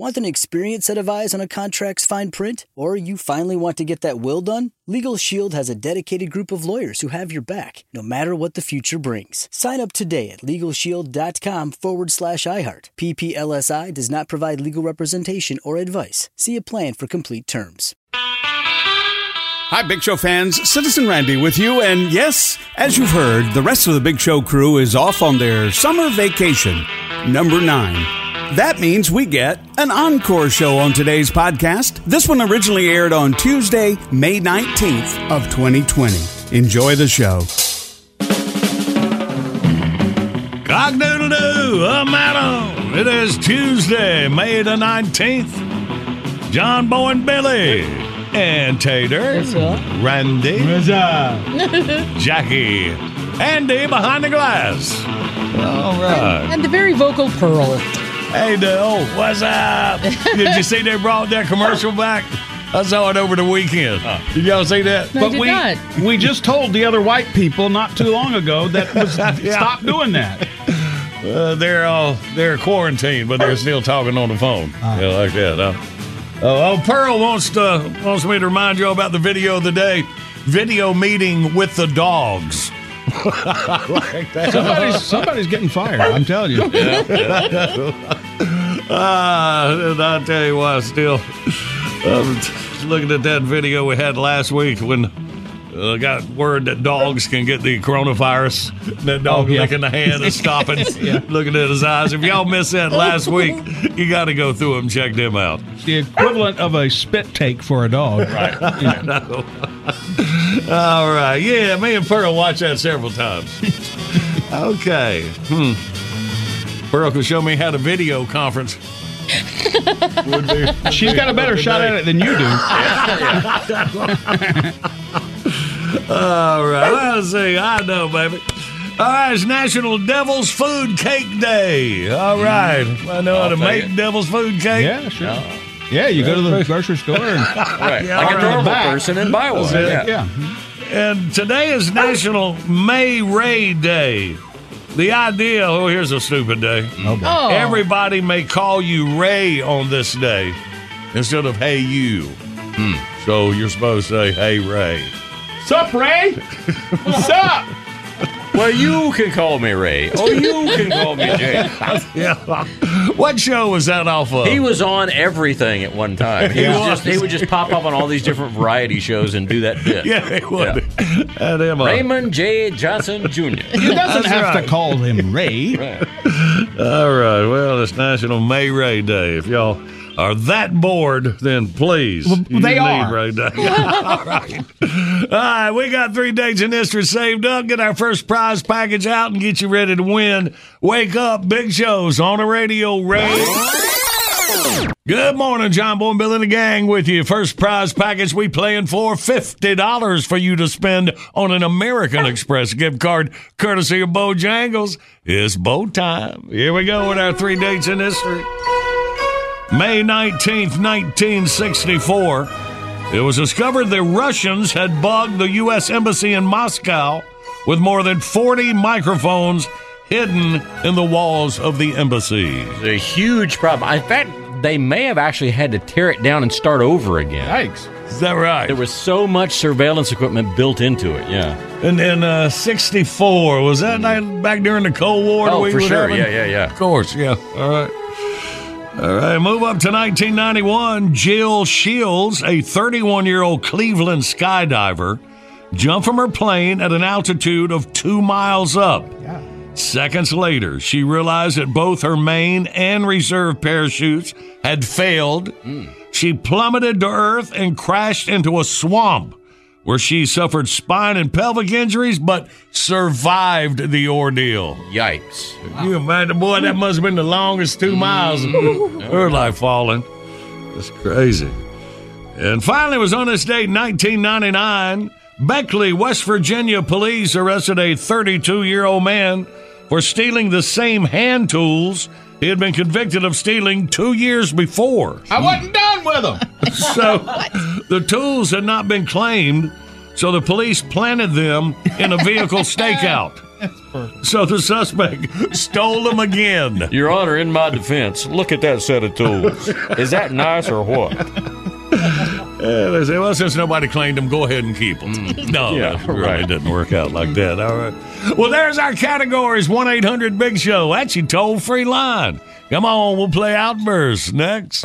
Want an experienced set of eyes on a contract's fine print? Or you finally want to get that will done? Legal Shield has a dedicated group of lawyers who have your back, no matter what the future brings. Sign up today at LegalShield.com forward slash iHeart. PPLSI does not provide legal representation or advice. See a plan for complete terms. Hi, Big Show fans. Citizen Randy with you. And yes, as you've heard, the rest of the Big Show crew is off on their summer vacation, number nine. That means we get an encore show on today's podcast. This one originally aired on Tuesday, May 19th of 2020. Enjoy the show. Cock doodle doo, I'm Adam. It is Tuesday, May the 19th. John Boy and Billy and Tater, Randy, Jackie, Andy behind the glass. All right. And the very vocal Pearl. Hey, Dale, what's up? Did you see they brought that commercial back? I saw it over the weekend. Did y'all see that? No, I did we not. we just told the other white people not too long ago that was, Yeah. stop doing that. Uh, they're all they're quarantined, but they're still talking on the phone. Yeah, like that. Huh? Oh, oh, Pearl wants to wants me to remind you about the video of the day. Video meeting with the dogs. Like. Somebody's somebody's getting fired. I'm telling you. Ah, and I'll tell you what, still um, looking at that video we had last week when uh, got word that dogs can get the coronavirus. That dog Oh, yeah. licking the hand and stopping, looking at his eyes. If y'all missed that last week, you got to go through them, check them out. the equivalent of a spit take for a dog. Right. All right, yeah, me and Pearl watched that several times. okay, hmm. Pearl can show me how to video conference. Be. She's got a better shot at it than you do. All right, let's see. I know, baby. All right, it's National Devil's Food Cake Day. All mm-hmm. right, I know how to make devil's food cake. Yeah, sure. Yeah, you go to the grocery store and Right. Yeah, like on a normal person and buy one. Yeah. yeah. And today is National May Ray Day. The idea, oh, here's a stupid day. Oh. oh. Everybody may call you Ray on this day instead of Hey You. Hmm. So you're supposed to say Hey Ray. Sup, Ray? What's up? Well, you can call me Ray. Oh, you can call me Jay. Yeah. What show was that off of? He was on everything at one time. He, He was was. just he would just pop up on all these different variety shows and do that bit. yeah, he would. And him, uh, Raymond J. Johnson Jr. You doesn't That's have right. to call him Ray. All right. Well, it's National May Ray Day. If y'all are that bored, then please. Well, they are. Ray Day. All right. All right. We got three days in history saved up. Get our first prize package out and get you ready to win. Wake up. Big shows on the radio. Ray. Good morning, John Boy and Bill and the gang with you. First prize package we playing for $50 for you to spend on an American Express gift card courtesy of Bojangles. It's bow time. Here we go with our three dates in history. May 19th, 1964. It was discovered the Russians had bugged the U.S. Embassy in Moscow with more than 40 microphones hidden in the walls of the embassy. It's a huge problem. In fact, they may have actually had to tear it down and start over again. Yikes. Is that right? There was so much surveillance equipment built into it. Yeah. And then uh, 64, was that night back during the Cold War? Oh, we for sure. having? Yeah, yeah, yeah. Of course, yeah. All right. All right, move up to 1991. Jill Shields, a 31 year old Cleveland skydiver, jumped from her plane at an altitude of two miles up. Seconds later, she realized that both her main and reserve parachutes had failed. Hmm. She plummeted to earth and crashed into a swamp where she suffered spine and pelvic injuries but survived the ordeal. Yikes. You imagine, boy, that must have been the longest two miles of mm. her life falling. That's crazy. And finally, it was on this date, 1999, Beckley, West Virginia police arrested a 32 year old man for stealing the same hand tools he had been convicted of stealing two years before. I wasn't done with him. So the tools had not been claimed, so the police planted them in a vehicle stakeout. So the suspect stole them again. Your Honor, in my defense, look at that set of tools. Is that nice or what? Yeah, they say, well, since nobody claimed them, go ahead and keep them. Mm. No, Yeah, that really right. didn't work out like that. All right. Well, there's our categories 1 800 Big Show. That's your toll free line. Come on, we'll play Outburst next.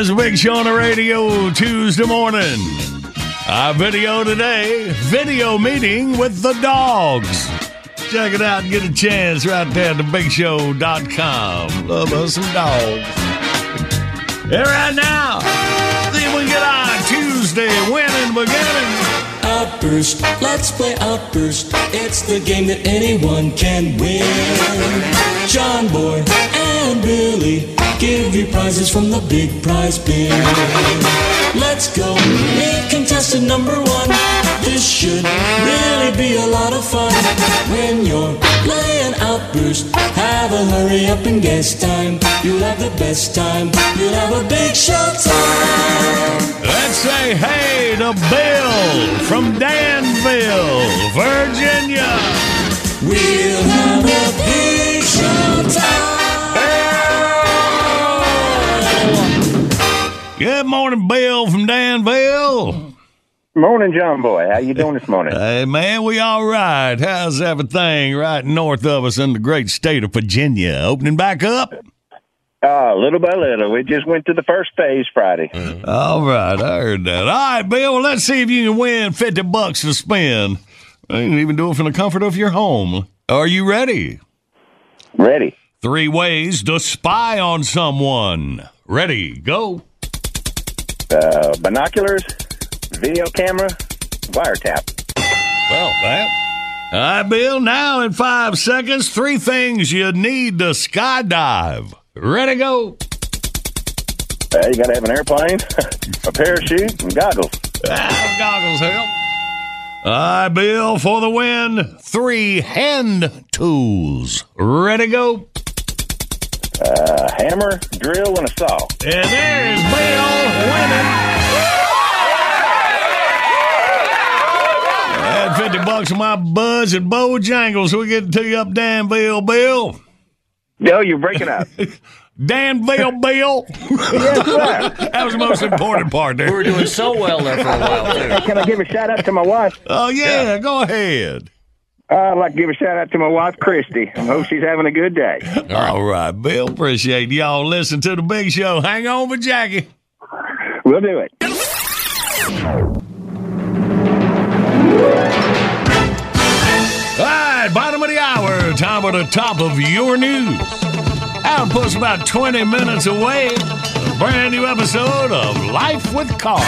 It's Big Show on the radio Tuesday morning. Our video today video meeting with the dogs. Check it out and get a chance right there at thebigshow.com. Love us some dogs. Here right now. See if we get our Tuesday winning beginning. Outburst, let's play Outburst. It's the game that anyone can win. John Boy and Billy give you prizes from the big prize bin. Let's go, meet contestant number one. This should really be a lot of fun. When you're playing Outburst, have a hurry up and guess time. You'll have the best time. You'll have a big show time. Let's say hey to Bill from Danville, Virginia. We'll have a big show time. Good morning, Bill from Danville. Morning, John Boy. How you doing this morning? Hey, man, we all right. How's everything right north of us in the great state of Virginia? Opening back up? Uh, little by little. We just went to the first phase Friday. All right, I heard that. All right, Bill, well, let's see if you can win 50 bucks to spend. You can even do it from the comfort of your home. Are you ready? Ready? Three ways to spy on someone. Ready, go. Uh, binoculars, video camera, wiretap. Well, that. All right, Bill, now in five seconds, three things you need to skydive. Ready, go. Uh, you got to have an airplane, a parachute, and goggles. Ah, goggles help. All right, Bill, for the win, three hand tools. Ready, to go. A hammer, drill, and a saw. And there's Bill winning. Add 50 bucks to my buds at Bojangles so we get to you up Danville, Bill. No, you're breaking up. Danville, Bill. yes, sir. That was the most important part there. We were doing so well there for a while, too. Can I give a shout out to my wife? Oh, yeah, go ahead. I'd like to give a shout out to my wife, Christy. I hope she's having a good day. All right, Bill. Appreciate y'all listening to the big show. Hang on for Jackie. We'll do it. All right, bottom of the hour, time for the top of your news. Output's about 20 minutes away. A brand new episode of Life with Carl.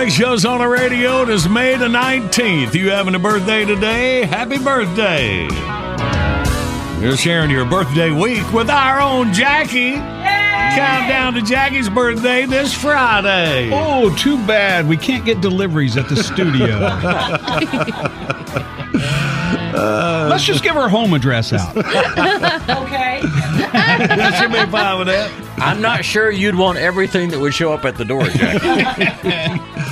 Big Show's on the radio. It is May the 19th. You having a birthday today? Happy birthday. You're sharing your birthday week with our own Jackie. Countdown to Jackie's birthday this Friday. Oh, too bad. We can't get deliveries at the studio. Let's just give her home address out. Okay. That should be fine with that. I'm not sure you'd want everything that would show up at the door, Jack.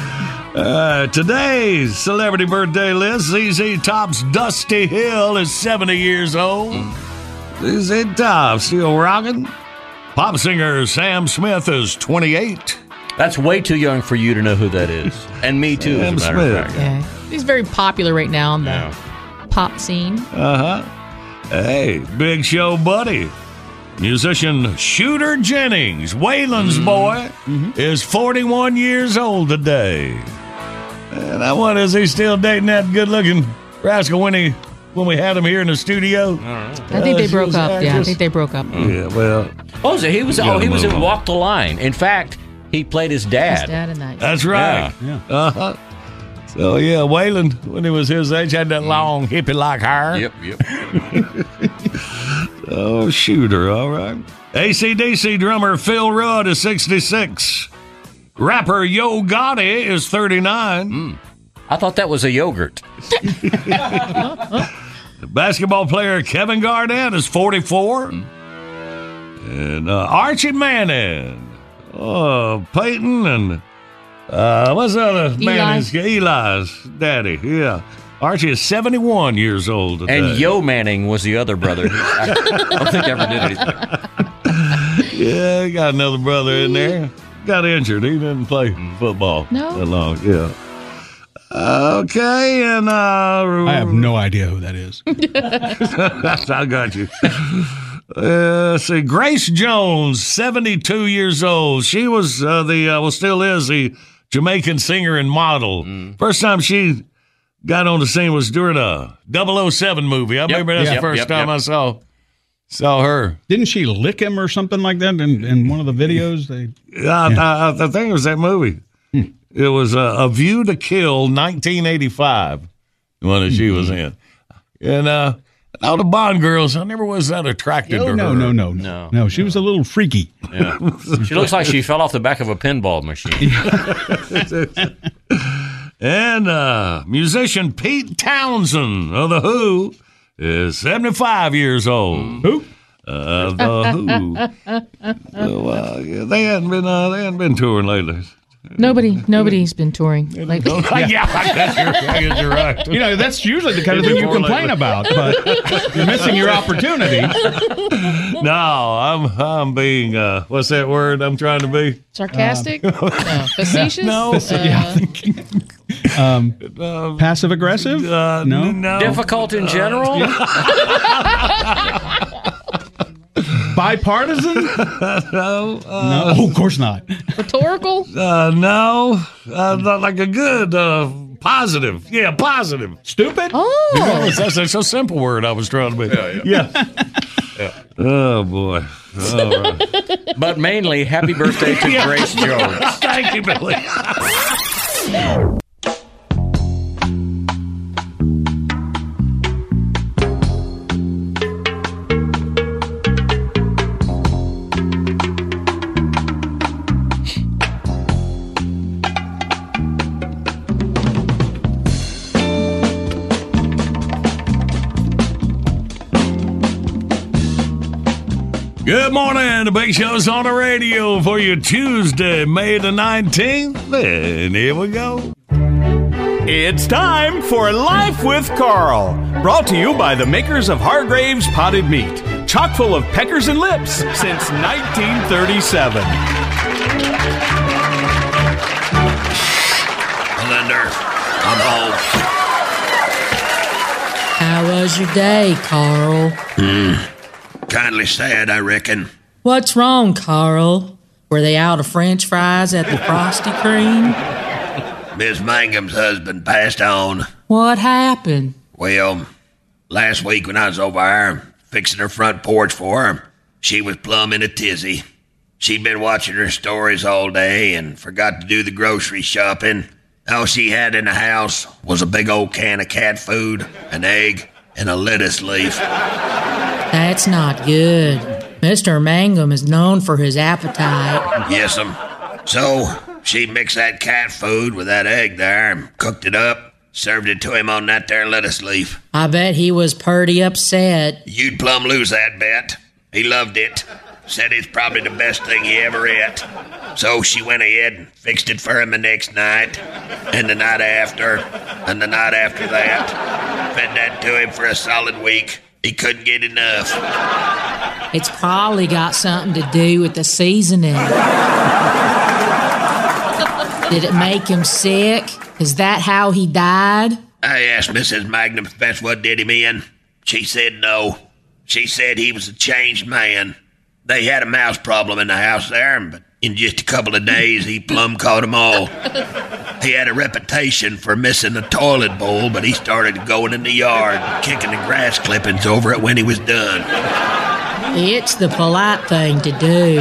Uh, today's celebrity birthday list ZZ Top's Dusty Hill is 70 years old. ZZ Top still rocking. Pop singer Sam Smith is 28. That's way too young for you to know who that is. And me too, as a Sam matter of Smith. fact. Yeah. He's very popular right now in the Yeah. Pop scene. Uh huh. Hey, big show buddy. Musician Shooter Jennings, Waylon's boy, is 41 years old today. And I wonder, is he still dating that good looking rascal when, he, when we had him here in the studio? I think Uh, they broke was up. Yeah, I think they broke up. Yeah, well, Oh, so he was. Oh, he was in on. Walk the Line. In fact, he played his His dad. dad and that. that's right. Yeah. Uh huh. So, yeah, Waylon, when he was his age, had that mm. long hippie like hair. Yep, yep. Oh, shooter, all right. ACDC drummer Phil Rudd is 66. Rapper Yo Gotti is 39. Mm. I thought that was a yogurt. Basketball player Kevin Garnett is 44. Mm. And uh, Archie Manning. Oh, Peyton and uh, what's the other man? Eli. Eli's daddy. Yeah. Archie is 71 years old today. And Yo Manning was the other brother. I don't think ever did anything. Yeah, he got another brother in there. Got injured. He didn't play football No? that long. Yeah. Okay, and uh, I have no idea who that is. I got you. Uh, let's see, Grace Jones, seventy-two years old. She was uh, the uh, well, still is the Jamaican singer and model. First time she got on the scene was during a 007 movie. I remember that's Yep, the first yep, time yep. I saw saw her. Didn't she lick him or something like that in, in one of the videos? They I, I, I think it was that movie. It was uh, A View to Kill, 1985, one that she was in. And uh, all the Bond girls, I never was that attracted Oh, to no, her. no, no, No. no. no. She was a little freaky. Yeah. She looks like she fell off the back of a pinball machine. And uh, musician Pete Townshend of The Who is 75 years old. Who? Uh, the Who. So, uh, yeah, they hadn't been uh, they hadn't been touring lately. Nobody, nobody's been touring. Like, yeah, I guess you're, I guess you're right. You know, that's usually the kind of thing you complain about, but you're missing your opportunity. No, I'm I'm being uh, what's that word I'm trying to be? sarcastic, no. facetious. No. Uh, Um, passive aggressive? Uh, No? no. Difficult in general? Bipartisan? No, uh, no, oh, of course not. rhetorical. uh, no, uh, not like a good uh, positive. Yeah, positive. Stupid? Oh, That's, that's, that's a simple word I was trying to be. Yeah. Oh boy. All right. But mainly, happy birthday to Grace Jones. Thank you, Billy. Good morning. The Big Show's on the radio for you Tuesday, May the 19th. And here we go. It's time for Life with Carl, brought to you by the makers of Hargrave's Potted Meat, chock full of peckers and lips since 1937. Linda, I'm home. How was your day, Carl? Kindly sad, I reckon. What's wrong, Carl? Were they out of french fries at the Frosty Cream? Miss Mangum's husband passed on. What happened? Well, last week when I was over there fixing her front porch for her, she was plumb in a tizzy. She'd been watching her stories all day and forgot to do the grocery shopping. All she had in the house was a big old can of cat food, an egg, and a lettuce leaf. That's not good. Mr. Mangum is known for his appetite. Yes'm. So she mixed that cat food with that egg there and cooked it up, served it to him on that there lettuce leaf. I bet he was purty upset. You'd plumb lose that bet. He loved it. Said it's probably the best thing he ever ate. So she went ahead and fixed it for him the next night, and the night after, and the night after that. Fed that to him for a solid week. He couldn't get enough. It's probably got something to do with the seasoning. Did it make him sick? Is that how he died? I asked Mrs. Mangum if that's what did him in. She said no. She said he was a changed man. They had a mouse problem in the house there, but in just a couple of days, he plumb caught 'em all. He had a reputation for missing the toilet bowl, but he started going in the yard, kicking the grass clippings over it when he was done. It's the polite thing to do.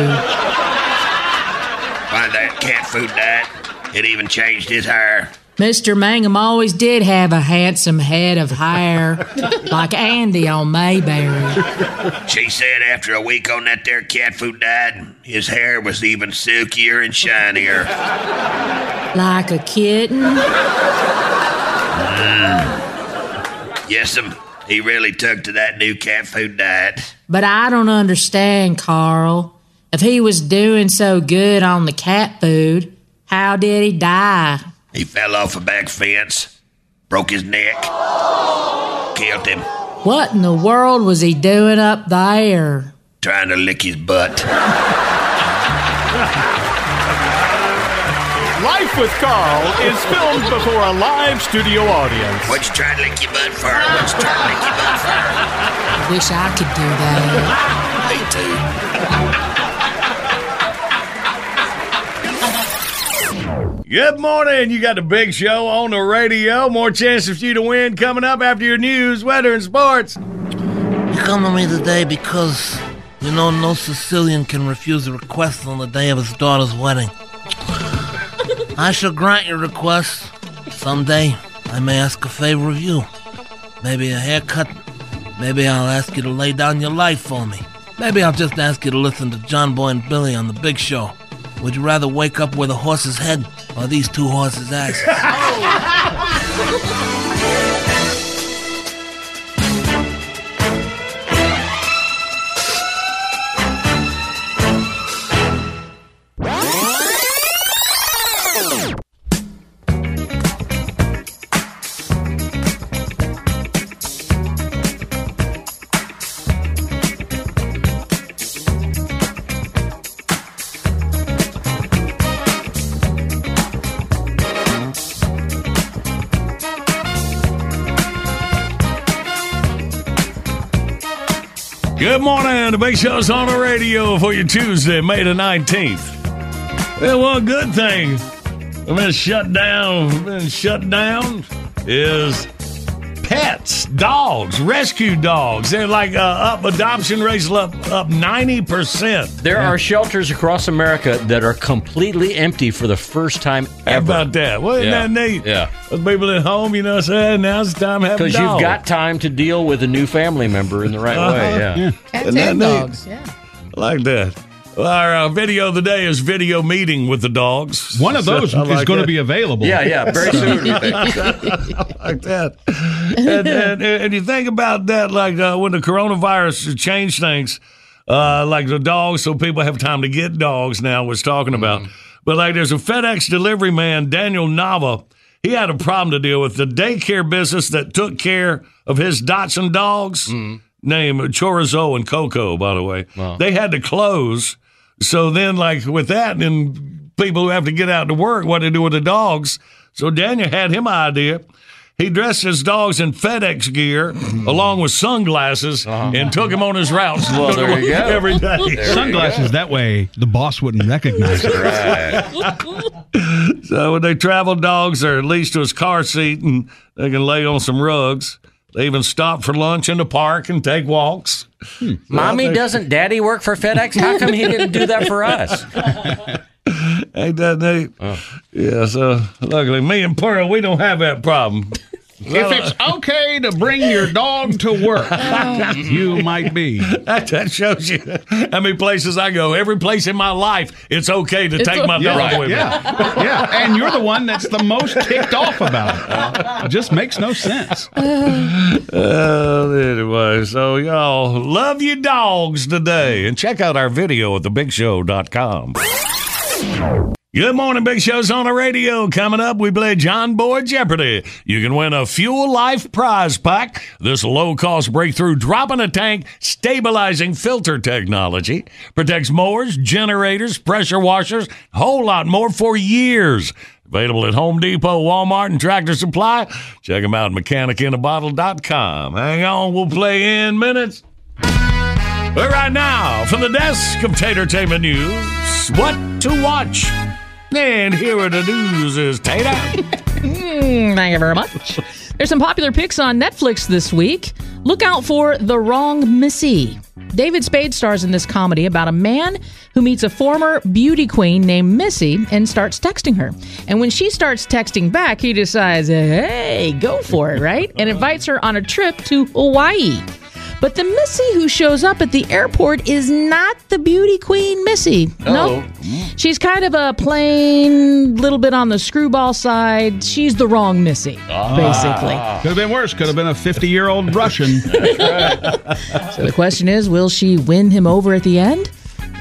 By that cat food diet, it even changed his hair. Mr. Mangum always did have a handsome head of hair, like Andy on Mayberry. She said after a week on that there cat food diet, his hair was even silkier and shinier. Like a kitten? Mm. Yes'm, he really took to that new cat food diet. But I don't understand, Carl. If he was doing so good on the cat food, how did he die? He fell off a back fence, broke his neck, killed him, What in the world was he doing up there? trying to lick his butt. Life with Carl is filmed before a live studio audience. What you trying to lick your butt for? What you trying to lick your butt for? I wish I could do that. Me too. Good morning. You got the big show on the radio. More chances for you to win coming up after your news, weather, and sports. You come to me today because you know no Sicilian can refuse a request on the day of his daughter's wedding. I shall grant your request. Someday I may ask a favor of you. Maybe a haircut. Maybe I'll ask you to lay down your life for me. Maybe I'll just ask you to listen to John Boy and Billy on the big show. Would you rather wake up with a horse's head or these two horses' asses? Good morning. The big show's on the radio for you Tuesday, May the 19th. Well, one good thing I've been shut down, been shut down is dogs, rescue dogs. They're like uh, up adoption rates up up 90%. There are shelters across America that are completely empty for the first time How ever. about that? Well, isn't Yeah. that neat? Yeah. With people at home, you know what I'm saying? Now's the time to have Because you've got time to deal with a new family member in the right way. Uh-huh. Yeah. Cats Isn't and dogs. Yeah. I like that. Well, our uh, video of the day is video meeting with the dogs. One of those I is like going to be available. Yeah, yeah. Very soon. we think. like that. And, and, and you think about that, like uh, when the coronavirus changed things, uh, like the dogs, so people have time to get dogs now, was talking about. But like there's a FedEx delivery man, Daniel Nava. he had a problem to deal with. The daycare business that took care of his Dotson dogs, named Chorizo and Coco, by the way, they had to close. So then, like with that, and people who have to get out to work, what to do with the dogs? So Daniel had him idea. He dressed his dogs in FedEx gear mm-hmm. along with sunglasses uh-huh. and took him on his routes. Well, there you go. Every day. There you Sunglasses, that way the boss wouldn't recognize it. So when they travel, dogs are at least to his car seat and they can lay on some rugs. They even stop for lunch in the park and take walks. Hmm. Mommy, doesn't Daddy work for FedEx? How come he didn't do that for us? Ain't that neat? Oh. Yeah, uh, so luckily me and Pearl, we don't have that problem. If it's okay to bring your dog to work, you might be. That, that shows you how many places I go. Every place in my life, it's okay to It's take a- my Yeah, dog with me. yeah, yeah. And you're the one that's the most ticked off about it. It just makes no sense. Uh, anyway, so y'all love your dogs today and check out our video at thebigshow.com. Good morning, Big Show's on the radio. Coming up, we play John Boy Jeopardy. You can win a Fuel Life prize pack. This low cost breakthrough drop in a tank stabilizing filter technology protects mowers, generators, pressure washers, a whole lot more for years. Available at Home Depot, Walmart, and Tractor Supply. Check them out at mechanicinaBottle.com. Hang on, we'll play in minutes. But right now, from the desk of Tatertainment News, what to watch? And here are the news is Tater. Mm, thank you very much. There's some popular picks on Netflix this week. Look out for The Wrong Missy. David Spade stars in this comedy about a man who meets a former beauty queen named Missy and starts texting her. And when she starts texting back, he decides, hey, go for it, right? And invites her on a trip to Hawaii. But the Missy who shows up at the airport is not the beauty queen Missy. No. Nope. She's kind of a plain, little bit on the screwball side. She's the wrong Missy, basically. Could have been worse. Could have been a 50 year old Russian. So the question is, will she win him over at the end?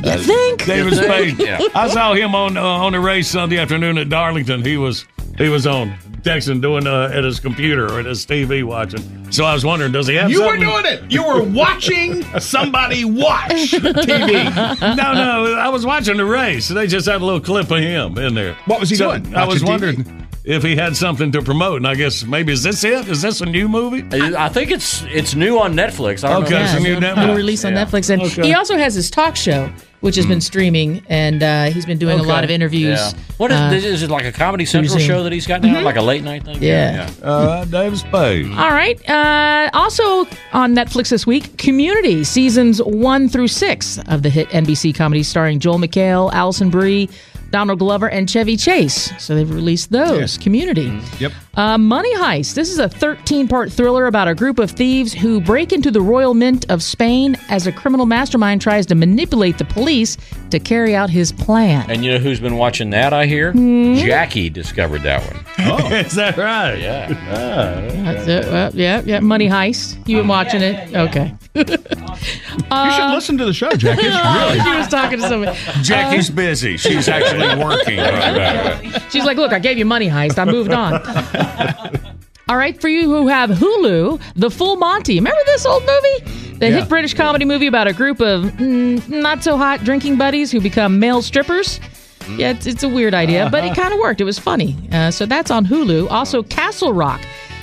You think? David Spade. Yeah. I saw him on uh, on the race Sunday afternoon at Darlington. He was he was on texting, doing uh, at his computer or at his TV watching. So I was wondering, does he have? You were doing it. You were watching somebody watch TV. No, no, I was watching the race. They just had a little clip of him in there. What was he So doing? I was Watching TV? wondering if he had something to promote, and I guess maybe is this it? Is this a new movie? I think it's it's new on Netflix. I don't Okay, know. it's a new new Netflix. release on Yeah. Netflix, and Okay. he also has his talk show, which has been streaming, and uh, he's been doing a lot of interviews. Yeah. What is, uh, this? is it like a Comedy Central Zoom. show that he's got now, like a late night thing? Yeah. All right, David Spade. All right. Uh, also on Netflix this week, Community seasons one through six of the hit NBC comedy starring Joel McHale, Alison Brie, Donald Glover, and Chevy Chase. So they've released those. Community. Yep. Uh, Money Heist. This is a 13 part thriller about a group of thieves who break into the Royal Mint of Spain as a criminal mastermind tries to manipulate the police to carry out his plan. And you know who's been watching that? I hear Hmm? Jackie discovered that one. Oh, is that right? Yeah. That's it. Well, yeah, yeah. Money Heist. You been watching it? Okay. you should listen to the show, Jackie. It's really. she was talking to somebody. Jackie's busy. She's actually working. Right, right, right. She's like, look, I gave you money heist. I moved on. All right, for you who have Hulu, The Full Monty. Remember this old movie? The Yeah. hit British comedy movie about a group of mm, not so hot drinking buddies who become male strippers. Yeah, it's, it's a weird idea, but it kind of worked. It was funny. Uh, so that's on Hulu. Also, Castle Rock.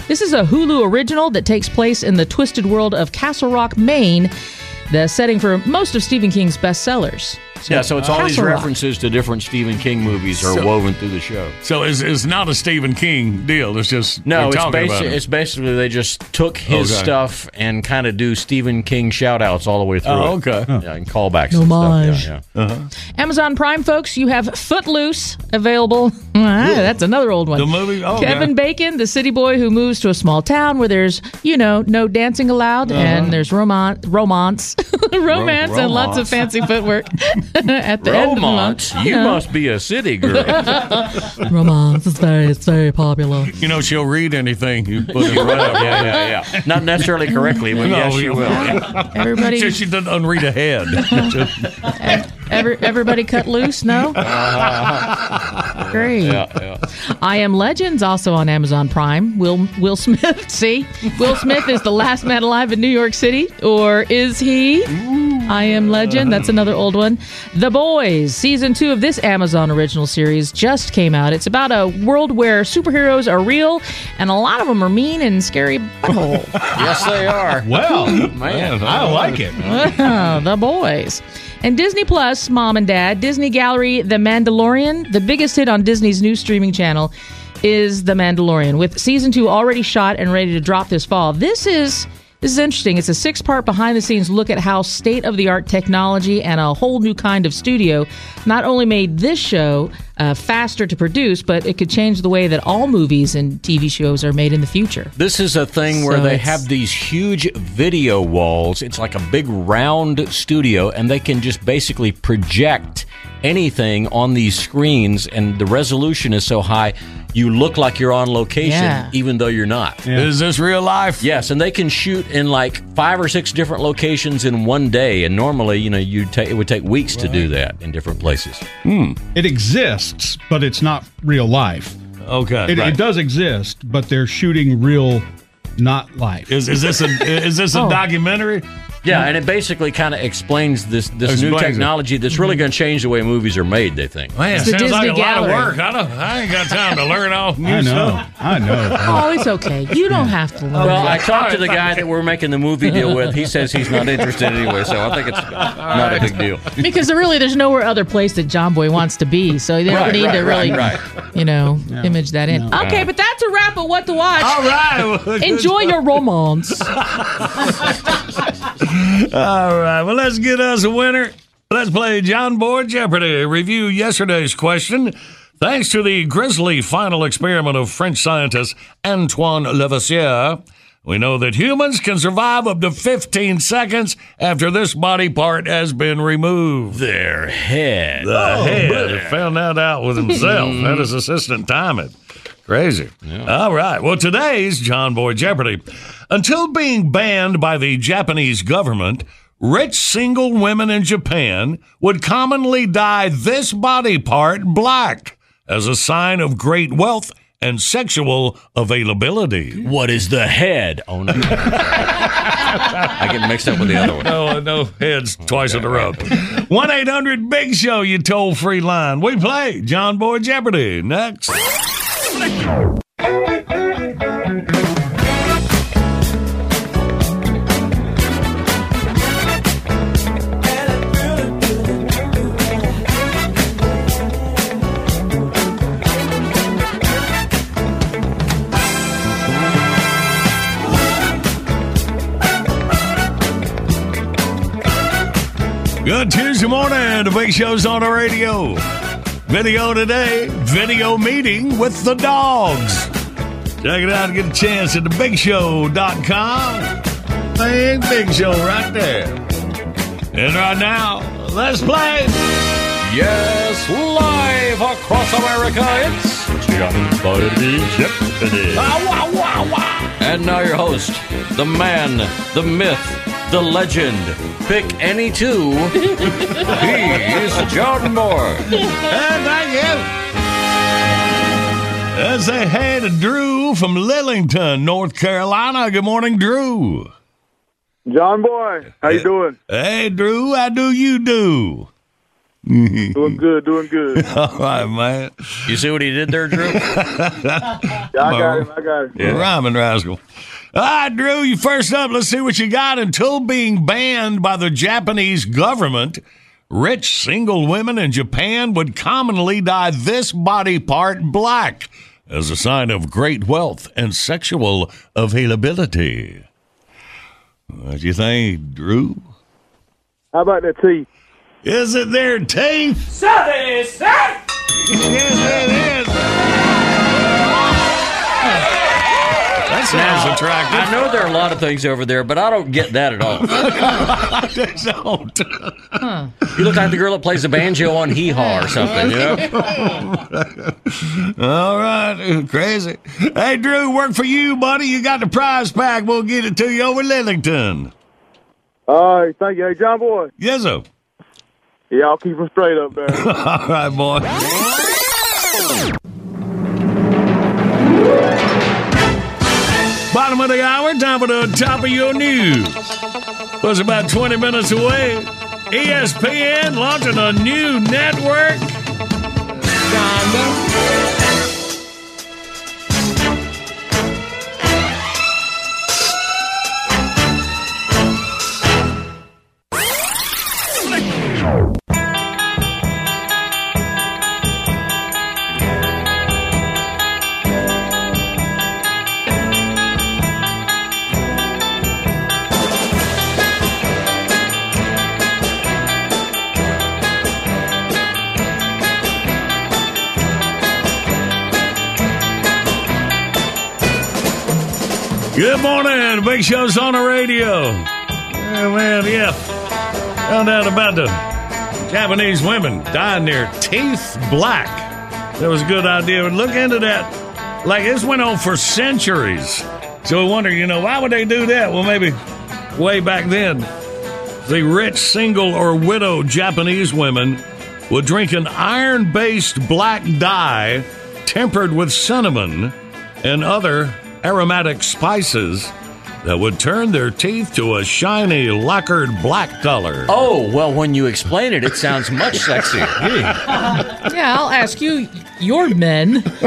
This is a Hulu original that takes place in the twisted world of Castle Rock, Maine, the setting for most of Stephen King's bestsellers. Yeah, so it's all these references to different Stephen King movies are So- woven through the show. So it's, it's not a Stephen King deal. It's just No, it's, basi- about it. it's basically they just took his Okay. stuff and kind of do Stephen King shout outs all the way through. Oh, it. okay. Yeah, and callbacks Homage. and stuff. Yeah, yeah. Amazon Prime, folks, you have Footloose available. Ah, that's another old one. The movie? Oh, Kevin okay. Bacon, the city boy who moves to a small town where there's, you know, no dancing allowed Uh-huh. and there's romance, romance, romance, and lots of fancy footwork at the end of the Romance, month. you must be a city girl. romance. is very, it's very popular. You know, she'll read anything you put in front of her. yeah, yeah, yeah. Not necessarily correctly, but No, yes, she will. Yeah. Everybody, Just she doesn't read ahead. Every, everybody cut loose? No? Great. Yeah, yeah. I Am Legends also on Amazon Prime. Will Will Smith, see? Will Smith is the last man alive in New York City, or is he? I Am Legend, that's another old one. The Boys, season two of this Amazon original series just came out. It's about a world where superheroes are real, and a lot of them are mean and scary butthole. Yes, they are. Well, Man, I like it. The boys. And Disney Plus, Mom and Dad, Disney Gallery, The Mandalorian, the biggest hit on Disney's new streaming channel is The Mandalorian, with season two already shot and ready to drop this fall. This is this is interesting. It's a six-part behind-the-scenes look at how state-of-the-art technology and a whole new kind of studio not only made this show uh, faster to produce, but it could change the way that all movies and TV shows are made in the future. This is a thing where So they it's- have these huge video walls. It's like a big round studio, and they can just basically project anything on these screens, and the resolution is so high, you look like you're on location, Yeah. even though you're not. Is this real life? Yes, and they can shoot in like five or six different locations in one day, and normally, you know, you ta- it would take weeks to do that in different places. Hmm. It exists, but it's not real life. Okay. It, right. it does exist, but they're shooting real, not life. Is, is this a is this a Oh. documentary? Yeah, and it basically kind of explains this this new Explains it. technology that's really mm-hmm. going to change the way movies are made. They think. Man, It's the sounds like a Disney lot of work. I don't. I ain't got time to learn all new I know. stuff. I know. Oh, it's okay. You don't have to learn. Well, I talked to the guy that we're making the movie deal with. He says he's not interested anyway, so I think it's not a big deal. because really, there's nowhere other place that John Boy wants to be, so they don't Right, need right, to really, right, you know, image that in. Okay, but that's a wrap of what to watch. All right. Enjoy your romance. All right. Well, let's get us a winner. Let's play John Boy Jeopardy. Review yesterday's question. Thanks to the grisly final experiment of French scientist Antoine Lavoisier, we know that humans can survive up to 15 seconds after this body part has been removed. Their head. The oh, head found that out with himself. Had his assistant time it. Crazy. All right. Well, today's John Boy Jeopardy. Until being banned by the Japanese government, rich single women in Japan would commonly dye this body part black as a sign of great wealth and sexual availability. What is the head? Oh no! I get mixed up with the other one. No, no heads twice in a row. 1 800 Big Show, you toll free line. We play John Boy Jeopardy next. Good Tuesday morning. The Big Show's on the radio. Video today, video meeting with the dogs. Check it out and get a chance at thebigshow.com. Big, big show right there. And right now, let's play. Yes, live across America, it's Boy Jeopardy. And now your host, the man, the myth, the legend. Pick any two. He's John Moore. And thank you. Let's say hey to Drew from Lillington, North Carolina. Good morning, Drew. John Boy, how you doing? Hey, Drew, how do you do? Doing good, doing good. All right, man. You see what he did there, Drew? Yeah, I got him. I got him. Rhyming rascal. All right, Drew, you first up. Let's see what you got. Until being banned by the Japanese government, rich single women in Japan would commonly dye this body part black as a sign of great wealth and sexual availability. What do you think, Drew? How about that teeth? Is it their teeth? Service, Yes, it is. That sounds Now, attractive. I know there are a lot of things over there, but I don't get that at all. Don't. You look like the girl that plays the banjo on Hee Haw or something, you know? All right, crazy. Hey, Drew, work for you, buddy. You got the prize pack. We'll get it to you over Lillington. All right, thank you. Hey, John Boy, Yes, sir. Y'all keep them straight up there. All right, boy. Bottom of the hour, time of the top of your news. Was about 20 minutes away. ESPN launching a new network. Good Big Show's on the radio. Yeah, man, yeah. Found out about the Japanese women dyeing their teeth black. That was a good idea. Look into that. Like, this went on for centuries. So we wonder, you know, why would they do that? Well, maybe way back then, the rich single or widow Japanese women would drink an iron based black dye tempered with cinnamon and other aromatic spices that would turn their teeth to a shiny, lacquered black color. Oh, well, when you explain it, it sounds much sexier. Yeah, I'll ask you, your men. Do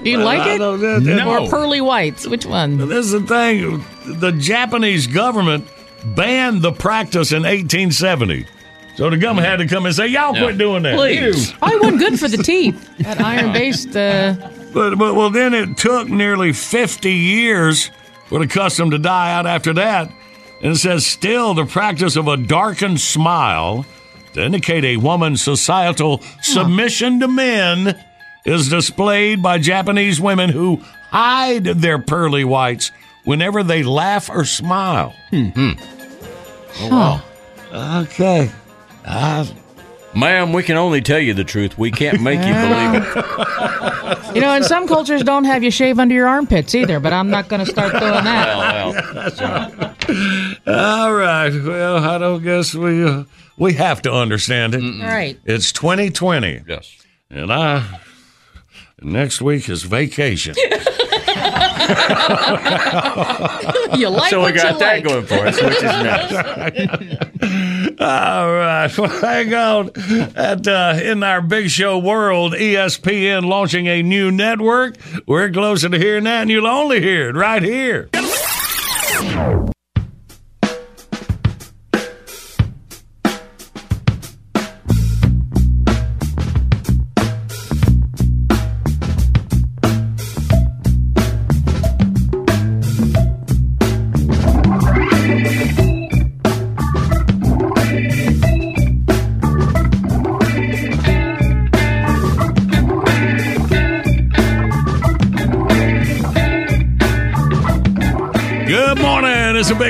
you Well, like I it? don't- no. Or pearly whites? Which one? This is the thing. The Japanese government banned the practice in 1870. So the government had to come and say, y'all quit doing that. Please. You. Probably wasn't good for the teeth. That iron based. Uh, But, but well, then it took nearly 50 years for accustomed to die out after that. And it says, still, the practice of a darkened smile to indicate a woman's societal submission to men is displayed by Japanese women who hide their pearly whites whenever they laugh or smile. Hmm. Oh, wow. Okay. Uh, Ma'am, we can only tell you the truth. We can't make you believe it. you know, and some cultures don't have you shave under your armpits either, but I'm not going to start doing that. All right. Well, I don't guess we uh, we have to understand it. Right. It's 2020. Yes. And I next week is vacation. You like so we got you that like. going for us, which is nice. All right. Well, hang on. At, uh, in our big show world, ESPN launching a new network. We're closer to hearing that, and you'll only hear it right here.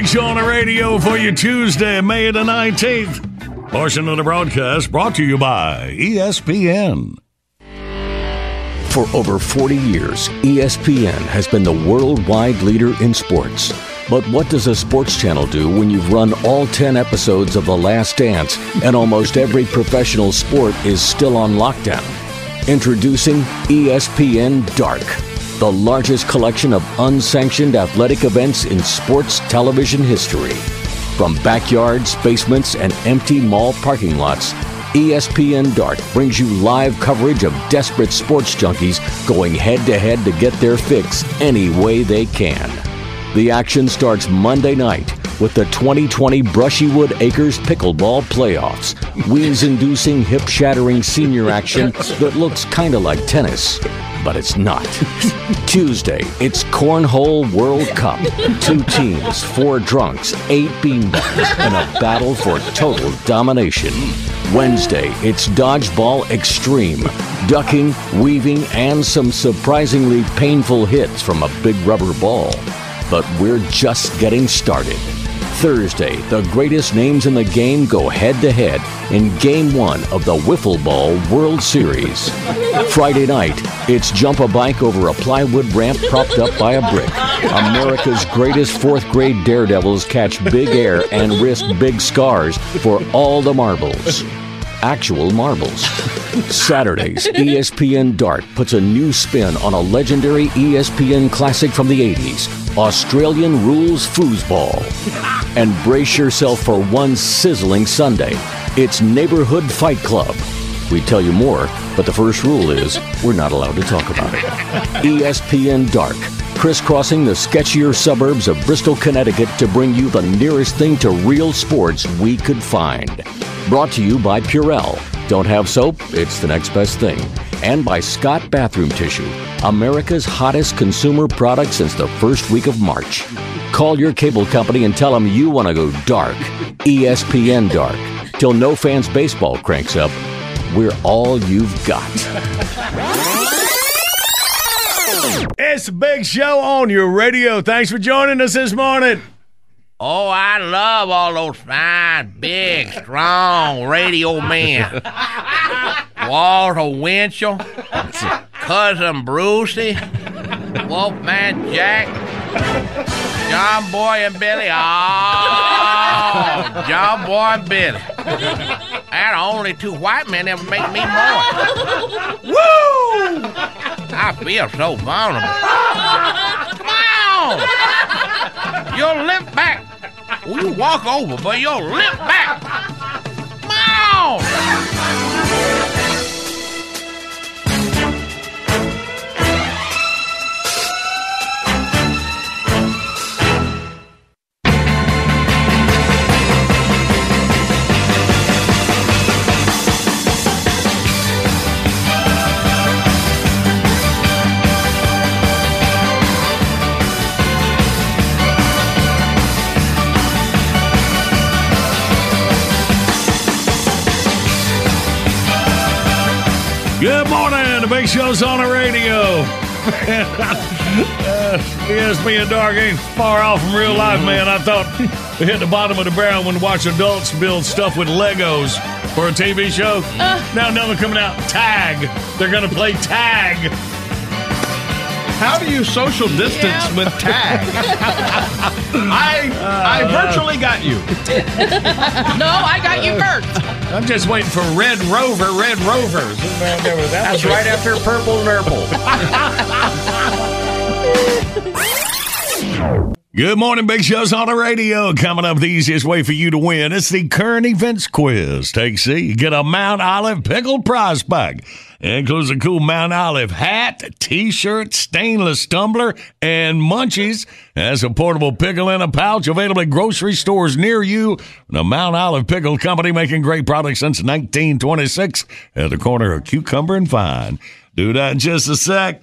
Show on the radio for you Tuesday, May the 19th. Portion of the broadcast brought to you by ESPN. For over 40 years, ESPN has been the worldwide leader in sports. But what does a sports channel do when you've run all 10 episodes of The Last Dance and almost every professional sport is still on lockdown? Introducing ESPN Dark, the largest collection of unsanctioned athletic events in sports television history. From backyards, basements, and empty mall parking lots, ESPN Dark brings you live coverage of desperate sports junkies going head to head to get their fix any way they can. The action starts Monday night with the 2020 Brushywood Acres Pickleball Playoffs, wheeze inducing, hip shattering senior action that looks kind of like tennis. But it's not. Tuesday, it's Cornhole World Cup. Two teams, four drunks, eight beanbags, and a battle for total domination. Wednesday, it's Dodgeball Extreme. Ducking, weaving, and some surprisingly painful hits from a big rubber ball. But we're just getting started. Thursday, the greatest names in the game go head to head in Game 1 of the Wiffle Ball World Series. Friday night, it's jump a bike over a plywood ramp propped up by a brick. America's greatest fourth grade daredevils catch big air and risk big scars for all the marbles. Actual marbles. Saturdays, ESPN Dark puts a new spin on a legendary ESPN classic from the 80s Australian Rules Foosball. And brace yourself for one sizzling Sunday. It's Neighborhood Fight Club. We tell you more, but the first rule is we're not allowed to talk about it. ESPN Dark, crisscrossing the sketchier suburbs of Bristol, Connecticut to bring you the nearest thing to real sports we could find. Brought to you by Purell. Don't have soap? It's the next best thing. And by Scott Bathroom Tissue, America's hottest consumer product since the first week of March. Call your cable company and tell them you want to go dark. ESPN Dark. Till No Fans Baseball cranks up. We're all you've got. It's a big show on your radio. Thanks for joining us this morning. Oh, I love all those fine, big, strong radio men. Walter Winchell, Cousin Brucey, Wolfman Jack, John Boy and Billy. Oh, John Boy and Billy. They're the only two white men ever make me more. Woo! I feel so vulnerable. Come on! You'll limp back. Well, you walk over, but you'll limp back. Come on! Good morning. The big show's on the radio. uh, ESPN Dark ain't far off from real life, man. I thought we hit the bottom of the barrel when we watch adults build stuff with Legos for a TV show. now another coming out. Tag. They're going to play tag. How do you social distance with tag? I I uh, virtually got you. no, I got you first. I'm just waiting for Red Rover, Red Rovers. That's right after Purple Nurple. Good morning, Big Show's on the radio. Coming up, the easiest way for you to win. It's the current events quiz. Take C. Get a Mount Olive pickle prize pack. It includes a cool Mount Olive hat, t-shirt, stainless tumbler, and munchies. Has a portable pickle in a pouch available at grocery stores near you. The Mount Olive Pickle Company making great products since 1926 at the corner of Cucumber and Vine. Do that in just a sec.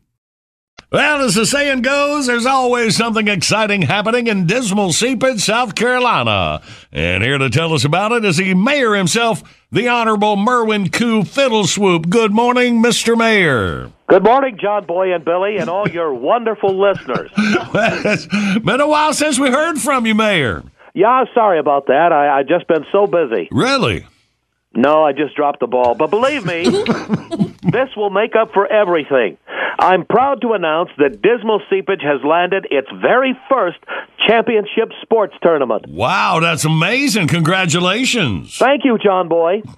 Well, as the saying goes, there's always something exciting happening in dismal Seepage, South Carolina. And here to tell us about it is the mayor himself, the Honorable Merwin Koo Fiddleswoop. Good morning, Mr. Mayor. Good morning, John Boy and Billy, and all your wonderful listeners. it's been a while since we heard from you, Mayor. Yeah, sorry about that. I, I just been so busy. Really? No, I just dropped the ball. But believe me, this will make up for everything. I'm proud to announce that Dismal Seepage has landed its very first championship sports tournament. Wow, that's amazing. Congratulations. Thank you, John Boy.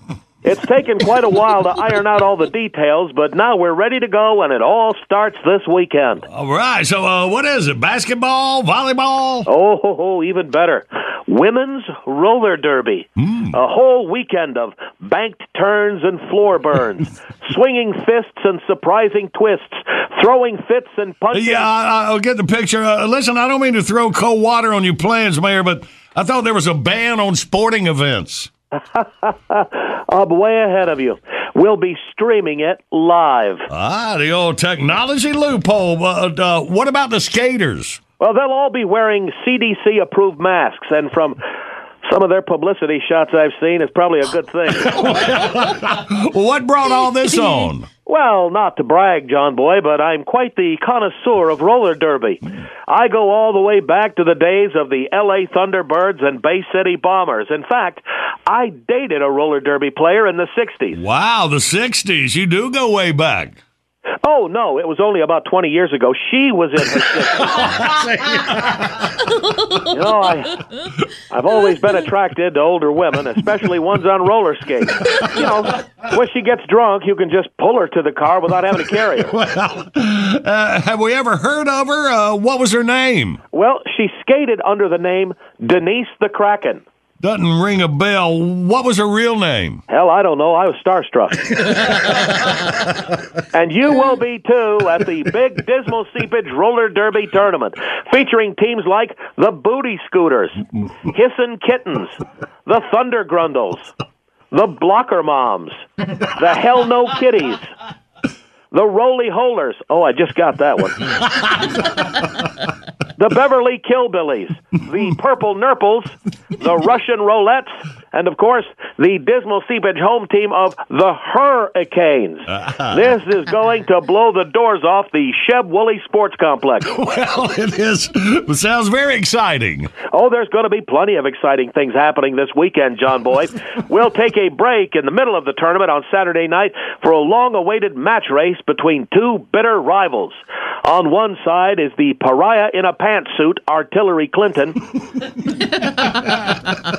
It's taken quite a while to iron out all the details, but now we're ready to go, and it all starts this weekend. All right. So, uh, what is it? Basketball? Volleyball? Oh, ho, ho, even better. Women's roller derby. Hmm. A whole weekend of banked turns and floor burns, swinging fists and surprising twists, throwing fits and punches. Yeah, I, I'll get the picture. Uh, listen, I don't mean to throw cold water on your plans, Mayor, but I thought there was a ban on sporting events. I'm way ahead of you. We'll be streaming it live. Ah, the old technology loophole. Uh, uh, what about the skaters? Well, they'll all be wearing CDC approved masks, and from some of their publicity shots I've seen, it's probably a good thing. what brought all this on? Well, not to brag, John Boy, but I'm quite the connoisseur of roller derby. I go all the way back to the days of the LA Thunderbirds and Bay City Bombers. In fact, I dated a roller derby player in the 60s. Wow, the 60s. You do go way back. Oh, no, it was only about 20 years ago. She was in her 60s. you know, I, I've always been attracted to older women, especially ones on roller skates. You know, when she gets drunk, you can just pull her to the car without having to carry her. Well, uh, have we ever heard of her? Uh, what was her name? Well, she skated under the name Denise the Kraken. Doesn't ring a bell. What was her real name? Hell, I don't know. I was starstruck. and you will be too at the big Dismal Seepage Roller Derby tournament, featuring teams like the Booty Scooters, Hissin' Kittens, the Thunder Grundles, the Blocker Moms, the Hell No Kitties, the Roly Holers. Oh, I just got that one. the Beverly Killbillies, the Purple Nurples, the Russian Roulettes, and of course, the Dismal Seepage home team of the Hurricanes. Ah. this is going to blow the doors off the Sheb Wooley Sports Complex. Well, it is. It sounds very exciting. Oh, there's going to be plenty of exciting things happening this weekend, John Boy. we'll take a break in the middle of the tournament on Saturday night for a long awaited match race between two bitter rivals. On one side is the pariah in a pantsuit, Artillery Clinton.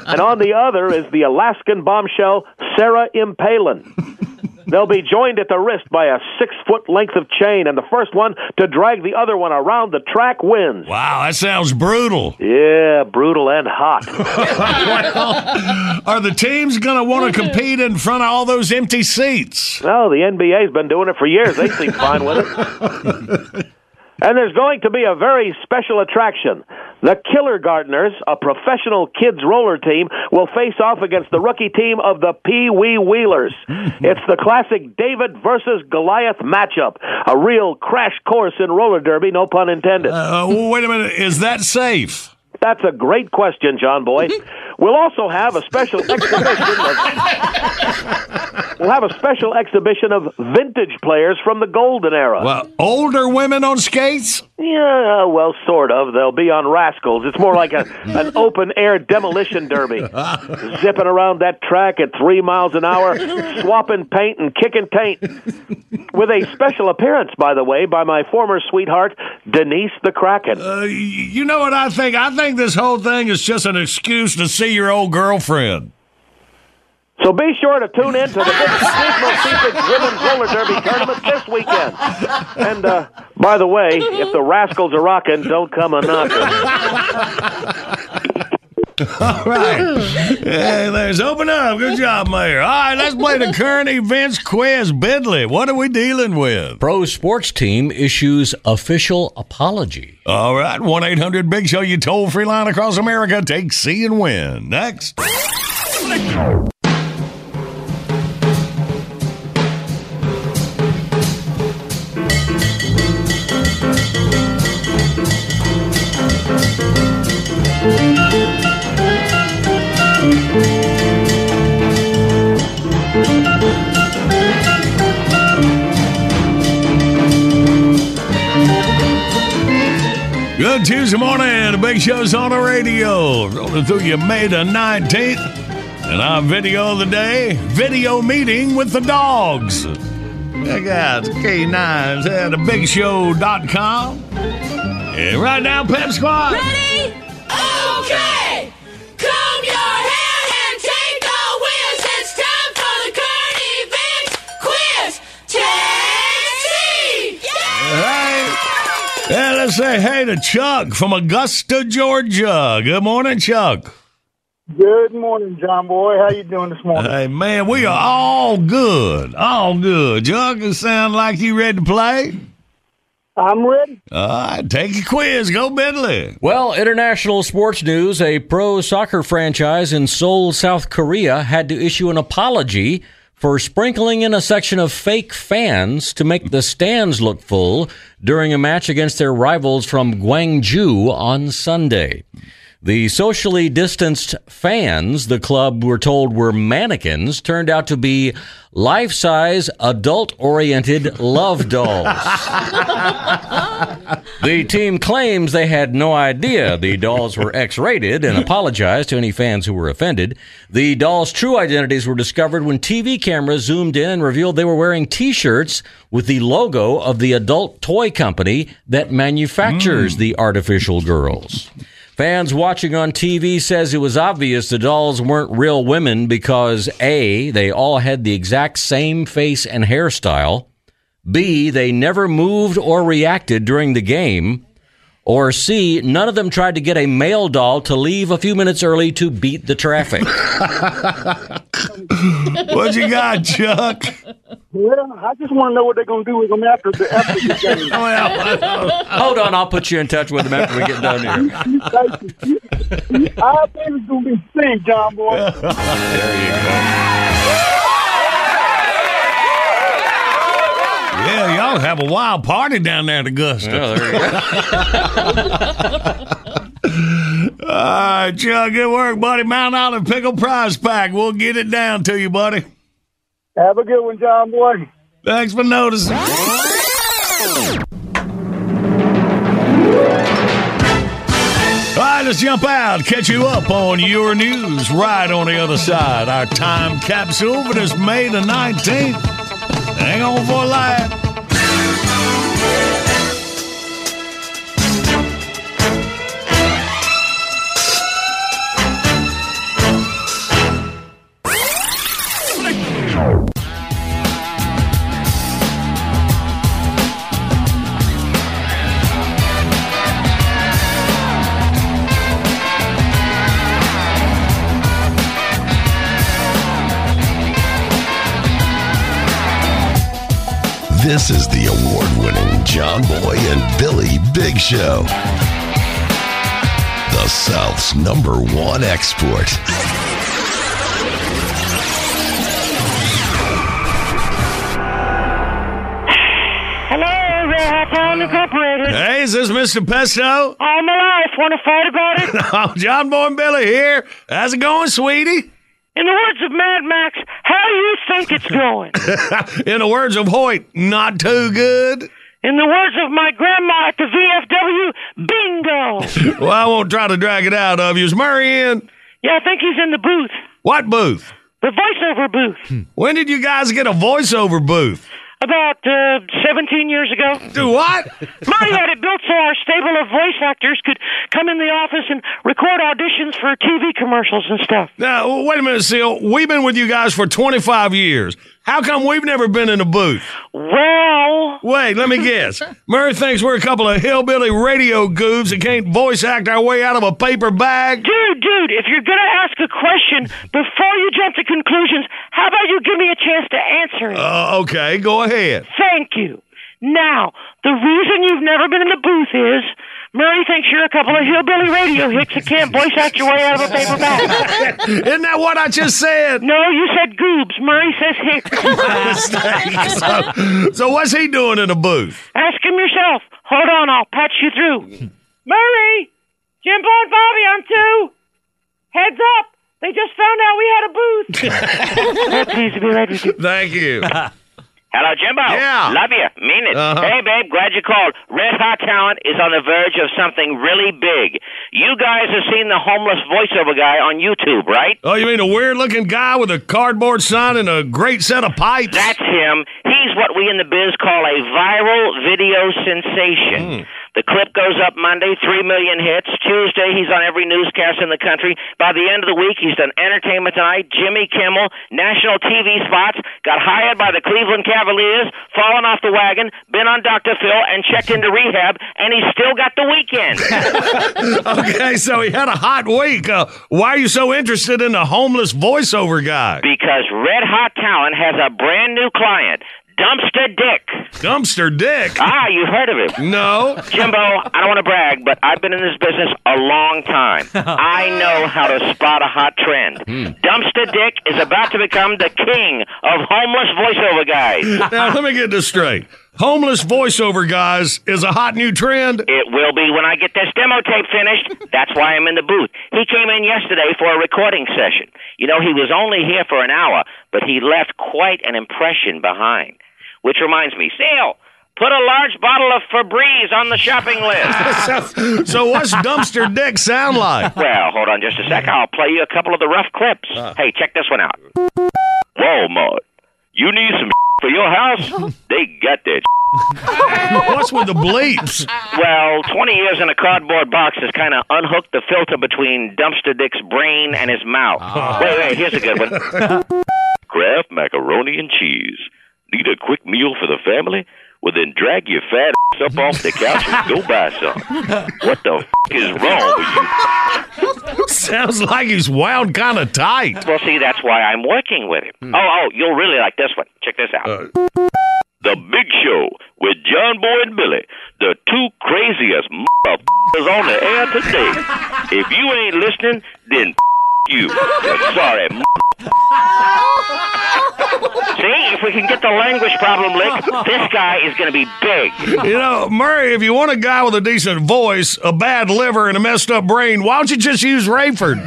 and on the other is the Alaskan bombshell, Sarah Impalin. They'll be joined at the wrist by a six foot length of chain, and the first one to drag the other one around the track wins. Wow, that sounds brutal. Yeah, brutal and hot. well, are the teams going to want to compete in front of all those empty seats? No, the NBA's been doing it for years. They seem fine with it. And there's going to be a very special attraction. The Killer Gardeners, a professional kids roller team, will face off against the rookie team of the Pee Wee Wheelers. it's the classic David versus Goliath matchup. A real crash course in roller derby, no pun intended. Uh, wait a minute, is that safe? That's a great question, John Boy. We'll also have a special exhibition of have a special exhibition of vintage players from the golden era. Well, older women on skates? Yeah, well, sort of. They'll be on rascals. It's more like a an open air demolition derby, zipping around that track at three miles an hour, swapping paint and kicking taint. With a special appearance, by the way, by my former sweetheart Denise the Kraken. Uh, you know what I think? I think this whole thing is just an excuse to see your old girlfriend. So be sure to tune in to the big Seasonal Seafix Women's Roller Derby tournament this weekend. And uh, by the way, if the rascals are rocking, don't come a knocking. All right. Hey, let's open up. Good job, Mayor. All right, let's play the current events quiz. Bentley, what are we dealing with? Pro sports team issues official apology. All right, 1 800 Big Show, you toll free line across America. Take C and win. Next. Good Tuesday morning. The big show's on the radio. Rolling through you May the 19th. And our video of the day video meeting with the dogs. Check out K9s at thebigshow.com. And right now, Pep Squad. Ready? Okay! Say hey to Chuck from Augusta, Georgia. Good morning, Chuck. Good morning, John Boy. How you doing this morning? Hey, man, we are all good. All good. Chuck, it sound like you ready to play? I'm ready. All right, take your quiz. Go Bentley. Well, international sports news a pro soccer franchise in Seoul, South Korea had to issue an apology for sprinkling in a section of fake fans to make the stands look full during a match against their rivals from Guangzhou on Sunday. The socially distanced fans the club were told were mannequins turned out to be life size, adult oriented love dolls. The team claims they had no idea the dolls were X rated and apologized to any fans who were offended. The dolls' true identities were discovered when TV cameras zoomed in and revealed they were wearing t shirts with the logo of the adult toy company that manufactures hmm. the artificial girls. Fans watching on TV says it was obvious the dolls weren't real women because A, they all had the exact same face and hairstyle. B, they never moved or reacted during the game. Or C, none of them tried to get a male doll to leave a few minutes early to beat the traffic. what you got, Chuck? Well, I just want to know what they're going to do with them after the after the game. well, Hold on, I'll put you in touch with them after we get done here. I think it's going to be sing, John Boy. there you go. Yeah, y'all have a wild party down there at Augusta. All right, Chuck, good work, buddy. Mount Olive Pickle Prize Pack. We'll get it down to you, buddy. Have a good one, John Boy. Thanks for noticing. All right, let's jump out, catch you up on your news right on the other side. Our time capsule for this May the 19th. Hang on for a laugh. This is the award winning John Boy and Billy Big Show. The South's number one export. Hello, Hawthorne Incorporated. Hey, is this Mr. Pesto? All my life, want to fight about it? oh, John Boy and Billy here. How's it going, sweetie? In the words of Mad Max, how do you think it's going? In the words of Hoyt, not too good. In the words of my grandma at the VFW, bingo. well, I won't try to drag it out of you. Is Murray in? Yeah, I think he's in the booth. What booth? The voiceover booth. Hmm. When did you guys get a voiceover booth? About uh, 17 years ago. Do what? Murray had it built so our stable of voice actors could come in the office and record auditions for TV commercials and stuff. Now, wait a minute, Seal. We've been with you guys for 25 years. How come we've never been in a booth? Well, Wait, let me guess. Murray thinks we're a couple of hillbilly radio goobs that can't voice act our way out of a paper bag. dude, dude, if you're going to ask a question before you jump to conclusions, how about you give me a chance to answer it? Uh, okay, go ahead. Thank you. Now, the reason you've never been in the booth is Murray thinks you're a couple of hillbilly radio hicks that can't voice act your way out of a paper bag. Isn't that what I just said? No, you said goobs. Murray says hicks. so, so what's he doing in the booth? Ask him yourself. Hold on, I'll patch you through. Murray! Jimbo and Bobby on two. Heads up. They just found out we had a booth. Please be right with you. Thank you. Hello, Jimbo. Yeah. Love you. Mean it. Uh-huh. Hey, babe, glad you called. Red Hot Talent is on the verge of something really big. You guys have seen the homeless voiceover guy on YouTube, right? Oh, you mean a weird looking guy with a cardboard sign and a great set of pipes? That's him. He's what we in the biz call a viral video sensation. Hmm. The clip goes up Monday, 3 million hits. Tuesday, he's on every newscast in the country. By the end of the week, he's done Entertainment Tonight, Jimmy Kimmel, national TV spots, got hired by the Cleveland Cavaliers, fallen off the wagon, been on Dr. Phil, and checked into rehab, and he's still got the weekend. okay, so he had a hot week. Uh, why are you so interested in a homeless voiceover guy? because Red Hot Talent has a brand new client, Dumpster Dick. Dumpster Dick? Ah, you heard of him. No. Jimbo, I don't want to brag, but I've been in this business a long time. I know how to spot a hot trend. Dumpster Dick is about to become the king of homeless voiceover guys. Now, let me get this straight. Homeless voiceover guys is a hot new trend. It will be when I get this demo tape finished. That's why I'm in the booth. He came in yesterday for a recording session. You know, he was only here for an hour, but he left quite an impression behind. Which reminds me, Sale, put a large bottle of Febreze on the shopping list. so what's Dumpster Dick sound like? Well, hold on just a sec. I'll play you a couple of the rough clips. Uh. Hey, check this one out. Walmart. You need some for your house? They got that. What's with the bleeps? Well, 20 years in a cardboard box has kind of unhooked the filter between Dumpster Dick's brain and his mouth. Ah. Wait, wait, here's a good one. Kraft macaroni and cheese. Need a quick meal for the family? Well, then drag your fat ass up off the couch and go buy some. What the f- is wrong with you? Sounds like he's wound kind of tight. Well, see, that's why I'm working with him. Hmm. Oh, oh, you'll really like this one. Check this out. Uh. the Big Show with John Boy and Billy, the two craziest motherfuckers on the air today. If you ain't listening, then you. Sorry. See, if we can get the language problem licked, this guy is going to be big. You know, Murray, if you want a guy with a decent voice, a bad liver, and a messed up brain, why don't you just use Rayford?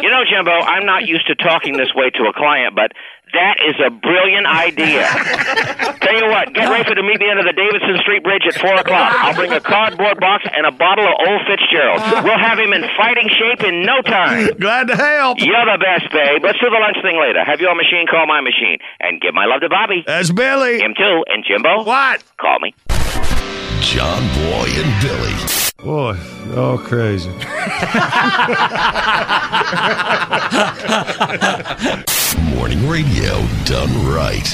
You know, Jimbo, I'm not used to talking this way to a client, but that is a brilliant idea. Tell you what, get ready for to meet me under the Davidson Street Bridge at 4 o'clock. I'll bring a cardboard box and a bottle of Old Fitzgerald. Ah. We'll have him in fighting shape in no time. Glad to help. You're the best, babe. Let's do the lunch thing later. Have your machine call my machine. And give my love to Bobby. That's Billy. Him too. And Jimbo? What? Call me. John Boy and Billy. Boy, all crazy. Morning radio done right.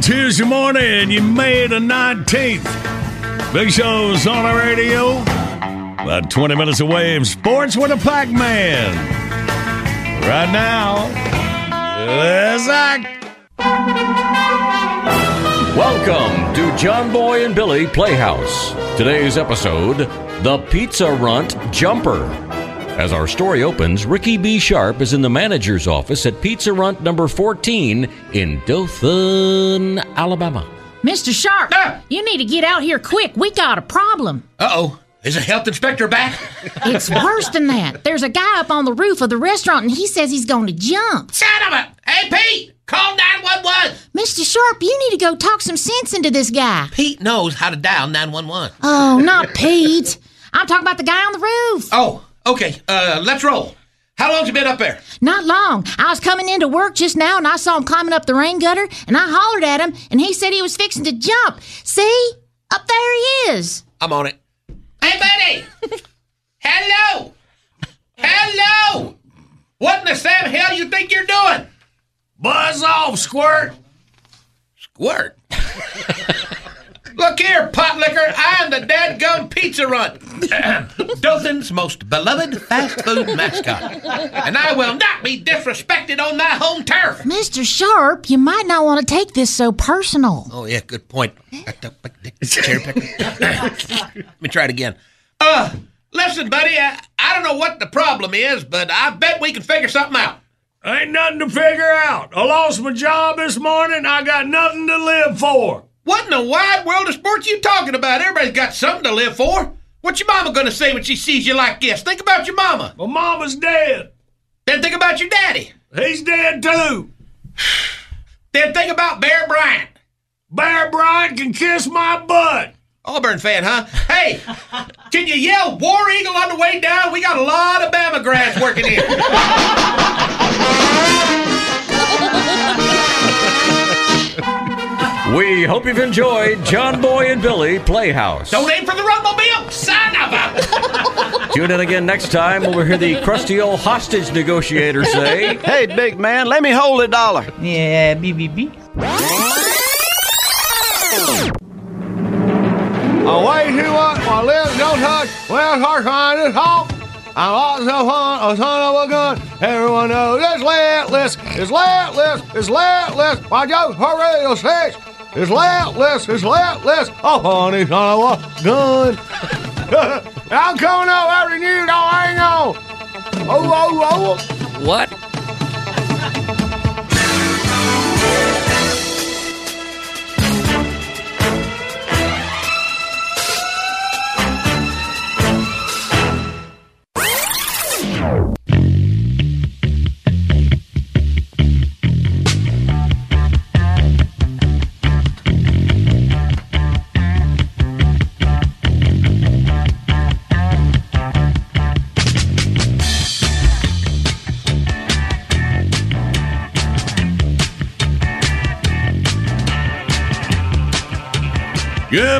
Tuesday morning. You made the 19th. Big Show's on the radio. About 20 minutes away in sports with a Pac Man. Right now, let's act. Welcome to John Boy and Billy Playhouse. Today's episode The Pizza Runt Jumper. As our story opens, Ricky B. Sharp is in the manager's office at Pizza Runt number 14 in Dothan, Alabama. Mr. Sharp, you need to get out here quick. We got a problem. Uh oh. Is a health inspector back? It's worse than that. There's a guy up on the roof of the restaurant and he says he's going to jump. Son of a. Hey, Pete! Call 911! Mr. Sharp, you need to go talk some sense into this guy. Pete knows how to dial 911. Oh, not Pete. I'm talking about the guy on the roof. Oh, okay. Uh, let's roll. How long's you been up there? Not long. I was coming into work just now and I saw him climbing up the rain gutter and I hollered at him and he said he was fixing to jump. See? Up there he is. I'm on it. Hey, buddy! Hello! Hello! What in the Sam hell you think you're doing? Buzz off, squirt! Squirt? Look here, pot liquor. I am the dadgum pizza run. Dothan's most beloved fast food mascot. And I will not be disrespected on my home turf. Mr. Sharp, you might not want to take this so personal. Oh, yeah, good point. Let me try it again. Uh, listen, buddy, I, I don't know what the problem is, but I bet we can figure something out. Ain't nothing to figure out. I lost my job this morning. I got nothing to live for. What in the wide world of sports you talking about? Everybody's got something to live for. What's your mama gonna say when she sees you like this? Think about your mama. My mama's dead. Then think about your daddy. He's dead too. Then think about Bear Bryant. Bear Bryant can kiss my butt. Auburn fan, huh? Hey, can you yell War Eagle on the way down? We got a lot of Bama grads working here. We hope you've enjoyed John Boy and Billy Playhouse. Don't aim for the Rumpmobile, son of a. Tune in again next time when we hear the crusty old hostage negotiator say, Hey, big man, let me hold a dollar. Yeah, BBB. Away to what my lips don't touch. Well, hard trying to talk. I'm lots of fun, a son of a gun. Everyone knows it's litless, it's litless, it's litless. My joke for radio six. It's litless, it's litless. Oh, honey, son of a gun. I'm coming up after you, don't hang on. Oh, oh, oh. What?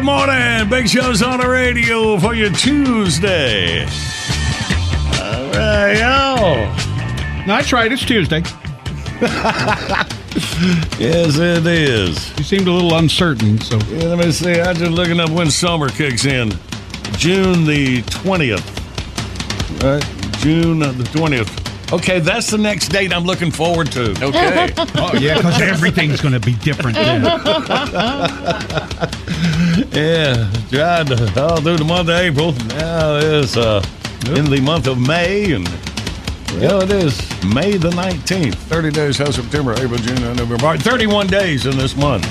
Good morning. Big Show's on the radio for you Tuesday. All right, yo. That's right. It's Tuesday. Yes, it is. You seemed a little uncertain, so. Yeah, let me see. I'm just looking up when summer kicks in. June the 20th. Right? June the 20th. Okay, that's the next date I'm looking forward to. Okay. Oh, yeah, because everything's going to be different then. yeah, tried to, all through the month of April. Now it's uh, in the month of May, and yeah, it is May the 19th. 30 days, how September, April, June, November, March. 31 days in this month.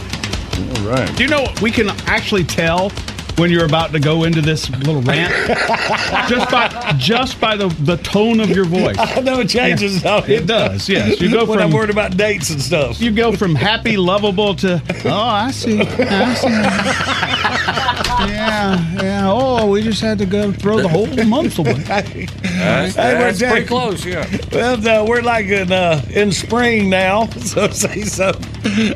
All right. Do you know what we can actually tell when you're about to go into this little rant just by just by the, the tone of your voice? I know it changes. Yeah, it does. Yes, you go when from I'm worried about dates and stuff. you go from happy, lovable to oh, I see, I see. Yeah, yeah. Oh, we just had to go throw the whole month away. That's, Hey, that's we're pretty close, yeah. Well, uh, we're like in uh, in spring now, so say so.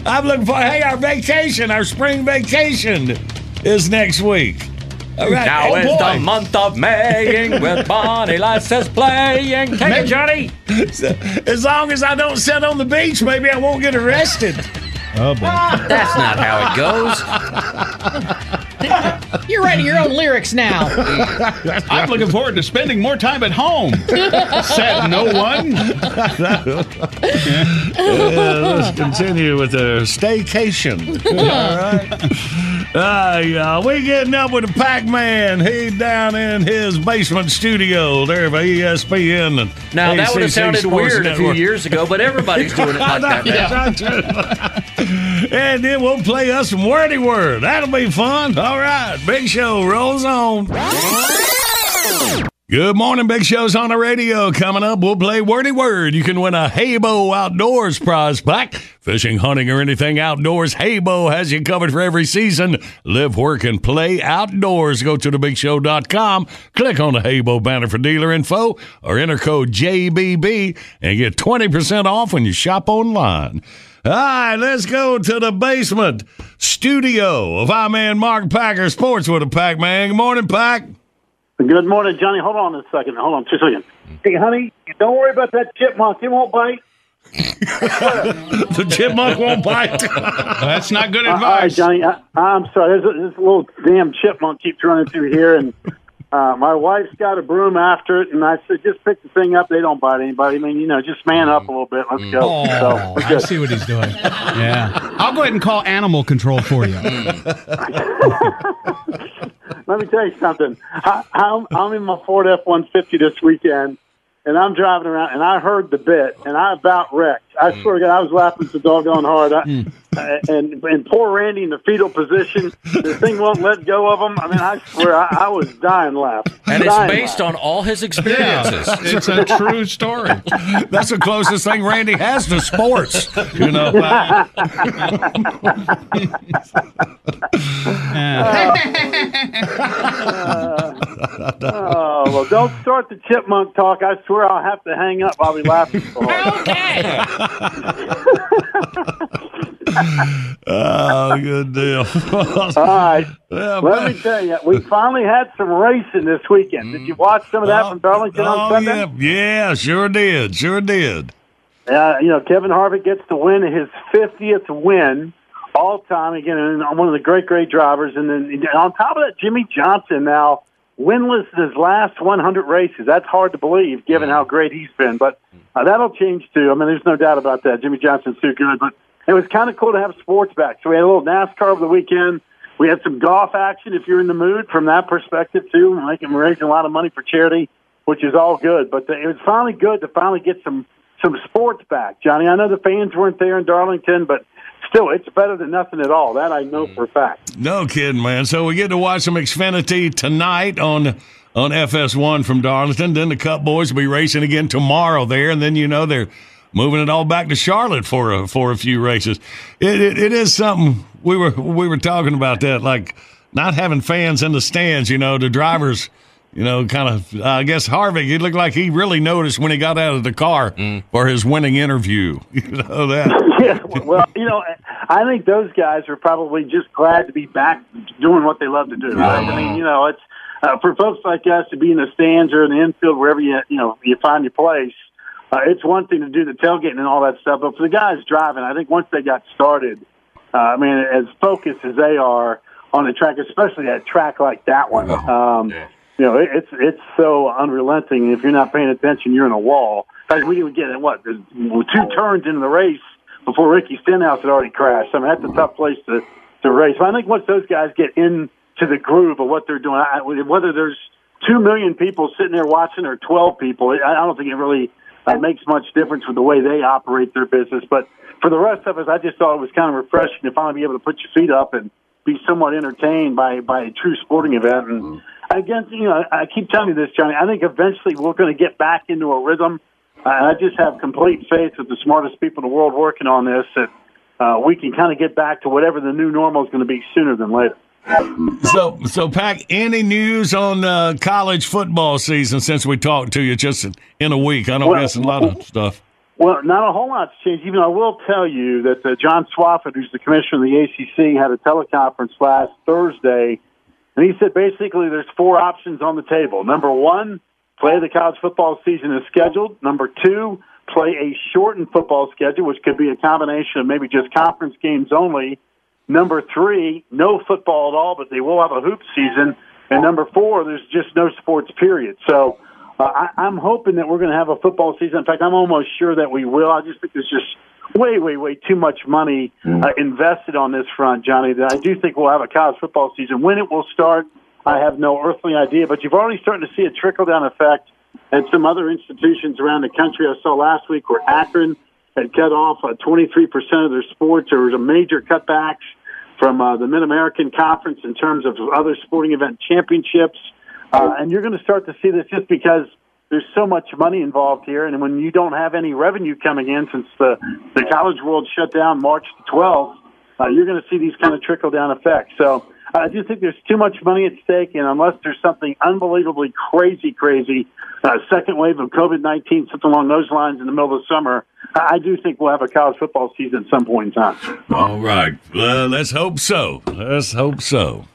I'm looking for. Hey, our vacation, our spring vacation, is next week. All right. Now oh, is boy. the month of Maying with Bonnie License playing. Take it, Johnny. As long as I don't sit on the beach, maybe I won't get arrested. Oh boy. That's not how it goes. You're writing your own lyrics now. I'm looking forward to spending more time at home. Said no one. Uh, let's continue with the staycation. All right. Uh, yeah, we getting up with the Pac-Man. He's down in his basement studio there E ESPN. And Now that would have sounded Sports weird a few years ago, but everybody's doing it like that now. And then we'll play us some wordy word. That'll be fun. All right, Big Show rolls on. Good morning, Big Show's on the radio. Coming up, we'll play Wordy Word. You can win a Heybo Outdoors prize pack. Fishing, hunting, or anything outdoors, Heybo has you covered for every season. Live, work, and play outdoors. Go to thebigshow.com, click on the Heybo banner for dealer info, or enter code JBB and get 20% off when you shop online. All right, let's go to the basement studio of our man Mark Packer, Sports with a Pac Man. Good morning, Pack. Good morning, Johnny. Hold on a second. Hold on, two seconds. Hey, honey, don't worry about that chipmunk. He won't bite. the chipmunk won't bite. That's not good Uh, all right, advice. Johnny. I, I'm sorry. There's a, this little damn chipmunk keeps running through here, and uh, my wife's got a broom after it, and I said, just pick the thing up. They don't bite anybody. I mean, you know, just man up a little bit. Let's go. Oh, so, I good. see what he's doing. Yeah. I'll go ahead and call animal control for you. Let me tell you something. I, I'm, I'm in my Ford F-150 this weekend, and I'm driving around, and I heard the bit, and I about wrecked. I swear to God, I was laughing so doggone hard. I, uh, and and poor Randy in the fetal position, the thing won't let go of him. I mean, I swear, I, I was dying laughing. And it's Dying based on all his experiences. It's a true story. That's the closest thing Randy has to sports. You know, Pack. Oh well, don't start the chipmunk talk. I swear I'll have to hang up. I'll be laughing so hard. Oh, good deal. All right. Yeah, Let but- me tell you, we finally had some racing this weekend. Did you watch some of that from Darlington on Oh, Sunday? yeah. yeah, sure did. Sure did. Uh, you know, Kevin Harvick gets to win his 50th win all time. Again, and one of the great, great drivers. And then and on top of that, Jimmie Johnson now winless in his last 100 races. That's hard to believe given how great he's been. But uh, that'll change too. I mean, there's no doubt about that. Jimmie Johnson's too good. But it was kind of cool to have sports back. So we had a little NASCAR over the weekend. We had some golf action if you're in the mood from that perspective too. Making we're raising a lot of money for charity, which is all good. But uh, it was finally good to finally get some some sports back, Johnny. I know the fans weren't there in Darlington, but still, it's better than nothing at all. That I know for a fact. No kidding, man. So we get to watch some Xfinity tonight on on FS1 from Darlington. Then the Cup boys will be racing again tomorrow there, and then you know they're moving it all back to Charlotte for a, for a few races. It, it, it is something we were we were talking about that, like not having fans in the stands. You know, the drivers. You know, kind of. Uh, I guess Harvick. He looked like he really noticed when he got out of the car for his winning interview. You know that. yeah, well, you know, I think those guys are probably just glad to be back doing what they love to do. Right? I mean, you know, it's uh, for folks like us to be in the stands or in the infield, wherever you you know you find your place. Uh, it's one thing to do the tailgating and all that stuff, but for the guys driving, I think once they got started, uh, I mean, as focused as they are on the track, especially at a track like that one, um, you know, it, it's it's so unrelenting. If you're not paying attention, you're in a wall. In fact, we didn't get in What two turns into the race before Ricky Stenhouse had already crashed. I mean, that's a tough place to to race. But I think once those guys get into the groove of what they're doing, I, whether there's two million people sitting there watching or twelve people, I I don't think it really uh, makes much difference with the way they operate their business. But for the rest of us, I just thought it was kind of refreshing to finally be able to put your feet up and be somewhat entertained by by a true sporting event. And again, you know, I keep telling you this, Johnny. I think eventually we're going to get back into a rhythm. Uh, I just have complete faith with the smartest people in the world working on this that uh, we can kind of get back to whatever the new normal is going to be sooner than later. So, so Pack, any news on uh, college football season since we talked to you just in a week? I know Well, that's a lot of stuff. Well, not a whole lot's changed. Even I will tell you that uh, John Swofford, who's the commissioner of the ACC, had a teleconference last Thursday, and he said basically there's four options on the table. Number one, play the college football season as scheduled. Number two, play a shortened football schedule, which could be a combination of maybe just conference games only. Number three, no football at all, but they will have a hoop season. And number four, there's just no sports period. So uh, I, I'm hoping that we're going to have a football season. In fact, I'm almost sure that we will. I just think there's just way, way, way too much money uh, invested on this front, Johnny. That I do think we'll have a college football season. When it will start, I have no earthly idea. But you've already starting to see a trickle down effect at some other institutions around the country. I saw last week where Akron had cut off uh, 23% of their sports. There was a major cutbacks from uh, the Mid American Conference in terms of other sporting event championships. Uh, and you're going to start to see this just because there's so much money involved here. And when you don't have any revenue coming in since the, the college world shut down March the 12th, uh, you're going to see these kind of trickle down effects. So I just think there's too much money at stake. And unless there's something unbelievably crazy, crazy, uh, second wave of COVID 19, something along those lines in the middle of the summer, I do think we'll have a college football season at some point in time. All right. Well, let's hope so. Let's hope so.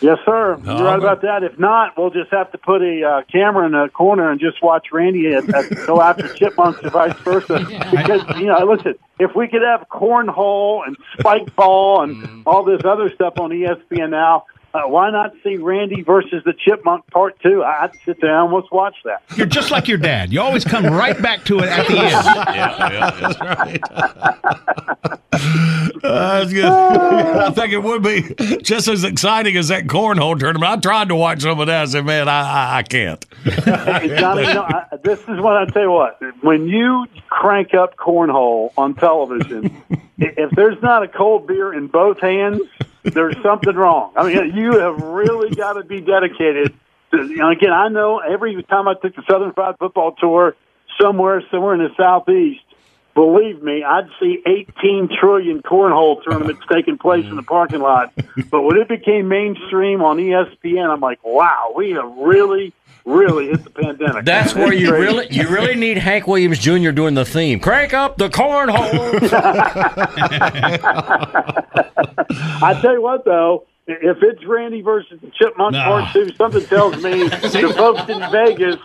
Yes, sir. You're All right right. about that. If not, we'll just have to put a uh, camera in a corner and just watch Randy at, at, go after chipmunks or vice versa. Because you know, listen, if we could have cornhole and spike ball and all this other stuff on ESPN now, uh, why not see Randy versus the chipmunk part two? I- I'd sit down. Let's watch that. You're just like your dad. You always come right back to it at the end. yeah, yeah, that's right. That's good. I think it would be just as exciting as that cornhole tournament. I tried to watch some of that. I said, man, I, I, I can't. Hey, Johnny, you know, I, this is what I tell you what. When you crank up cornhole on television, if there's not a cold beer in both hands, there's something wrong. I mean, you have really got to be dedicated. To, you know, again, I know every time I took the Southern Fried Football Tour somewhere, somewhere in the southeast. Believe me, I'd see 18 trillion cornhole tournaments taking place in the parking lot. But when it became mainstream on ESPN, I'm like, wow, we have really, really hit the pandemic. That's man. where you crazy. really you really need Hank Williams Jr. doing the theme. Crank up the cornhole. I tell you what, though, if it's Randy versus the Chipmunk No. Part Two, something tells me the folks in Vegas,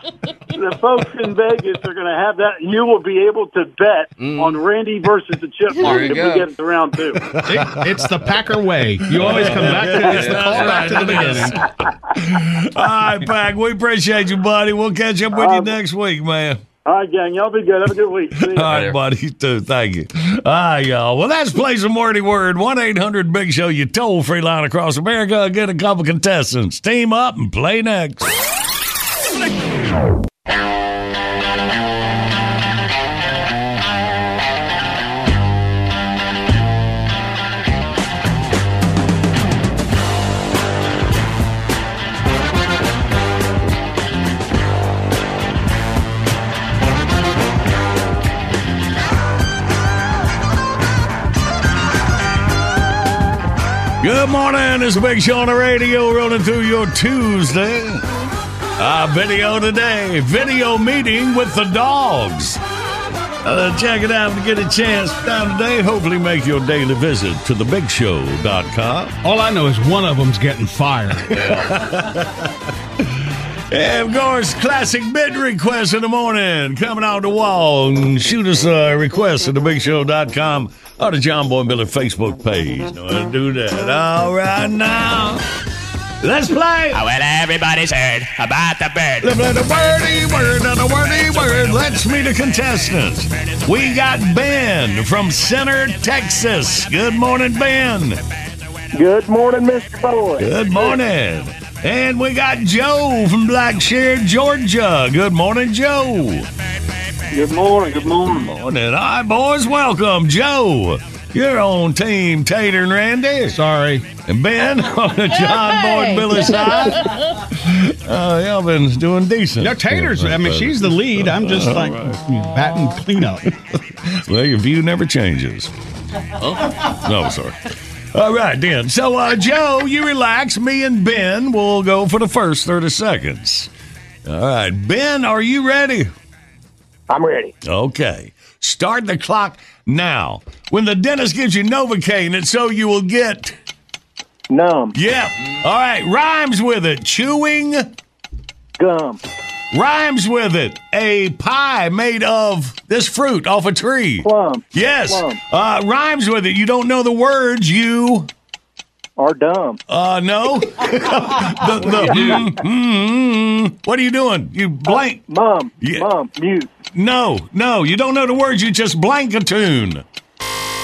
the folks in Vegas are going to have that. You will be able to bet mm. on Randy versus the Chipmunk if go. we get to round two. It- it's the Packer way. You always come back to it's the call back to the beginning. All right, Pack. We appreciate you, buddy. We'll catch up with you um, next week, man. All right, gang, y'all be good. Have a good week. See All ya. right, buddy. You too. Thank you. All right, y'all. Well, that's Play Some Wordy Word. 1 800 Big Show, you toll free line across America. Get a couple contestants. Team up and play next. Good morning. It's big show on the radio rolling through your Tuesday. Uh, video today. Video meeting with the dogs. Uh, check it out if you get a chance down today. Hopefully, make your daily visit to thebigshow.com. All I know is one of them's getting fired. And of course, classic bid request in the morning. Coming out the wall and shoot us a request at thebigshow.com or the John Boy and Billy Facebook page. Know how to do that. All right, now. Let's play. Oh, well, everybody's heard about the bird. The the wordy word and the wordy word. Let's meet the contestants. We got Ben from Center, Texas. Good morning, Ben. Good morning, Mr. Boy. Good morning. And we got Joe from Blackshear, Georgia. Good morning, Joe. Good morning. Good morning. Good morning. All right, boys, welcome. Joe, you're on Team Tater and Randy. Sorry. And Ben on the John Boy and Billy side. Uh, y'all doing decent. No, Tater's, I mean, she's the lead. I'm just All like right. batting cleanup. Well, your view never changes. Oh. No, sorry. All right, then. So, uh, Joe, you relax. Me and Ben will go for the first 30 seconds. All right. Ben, are you ready? I'm ready. Okay. Start the clock now. When the dentist gives you Novocaine, it's so you will get. Numb. Yeah. All right. Rhymes with it. Chewing. Gum. Rhymes with it. A pie made of this fruit off a tree. Plum. Yes. Plum. Uh, rhymes with it. You don't know the words. You are dumb. Uh, no. the, the, mm, mm, mm. What are you doing? You blank. mom. Yeah. Mom. Mute. No, no. You don't know the words. You just blank a tune.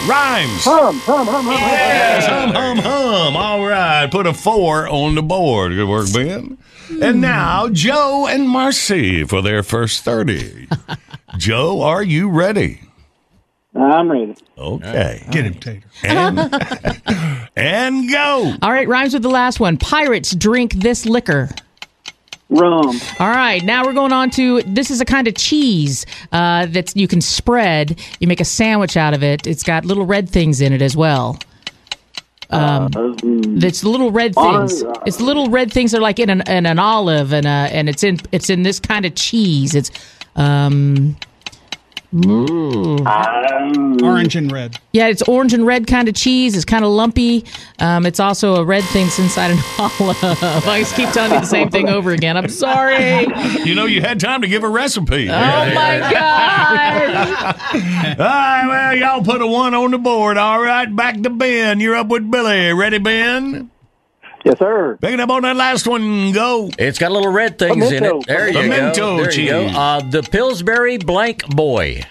Rhymes. Hum, hum, hum, hum, Yes, hum. hum, hum, hum. All right. Put a four on the board. Good work, Ben. And now, Joe and Marcy for their first 30. Joe, are you ready? I'm ready. Okay. Get him, Tater. And, and go. All right, rhymes with the last one. Pirates drink this liquor. Rum. All right, now we're going on to this is a kind of cheese uh, that you can spread. You make a sandwich out of it. It's got little red things in it as well. Um, it's little red things. uh, It's little red things that are like in an, in an olive, and uh, and it's in it's in this kind of cheese. It's um, Orange and red. yeah, it's orange and red kind of cheese. It's kind of lumpy. Um, it's also a red thing that's inside an olive. I just keep telling you the same thing over again. I'm sorry. You know, you had time to give a recipe. Oh my god! All right, well, y'all put a one on the board. All right, back to Ben. You're up with Billy. Ready, Ben? Yes, sir. Picking up on that last one. Go. It's got little red things in it. There you Pimento go. There you go. Uh, the Pillsbury Blank Boy.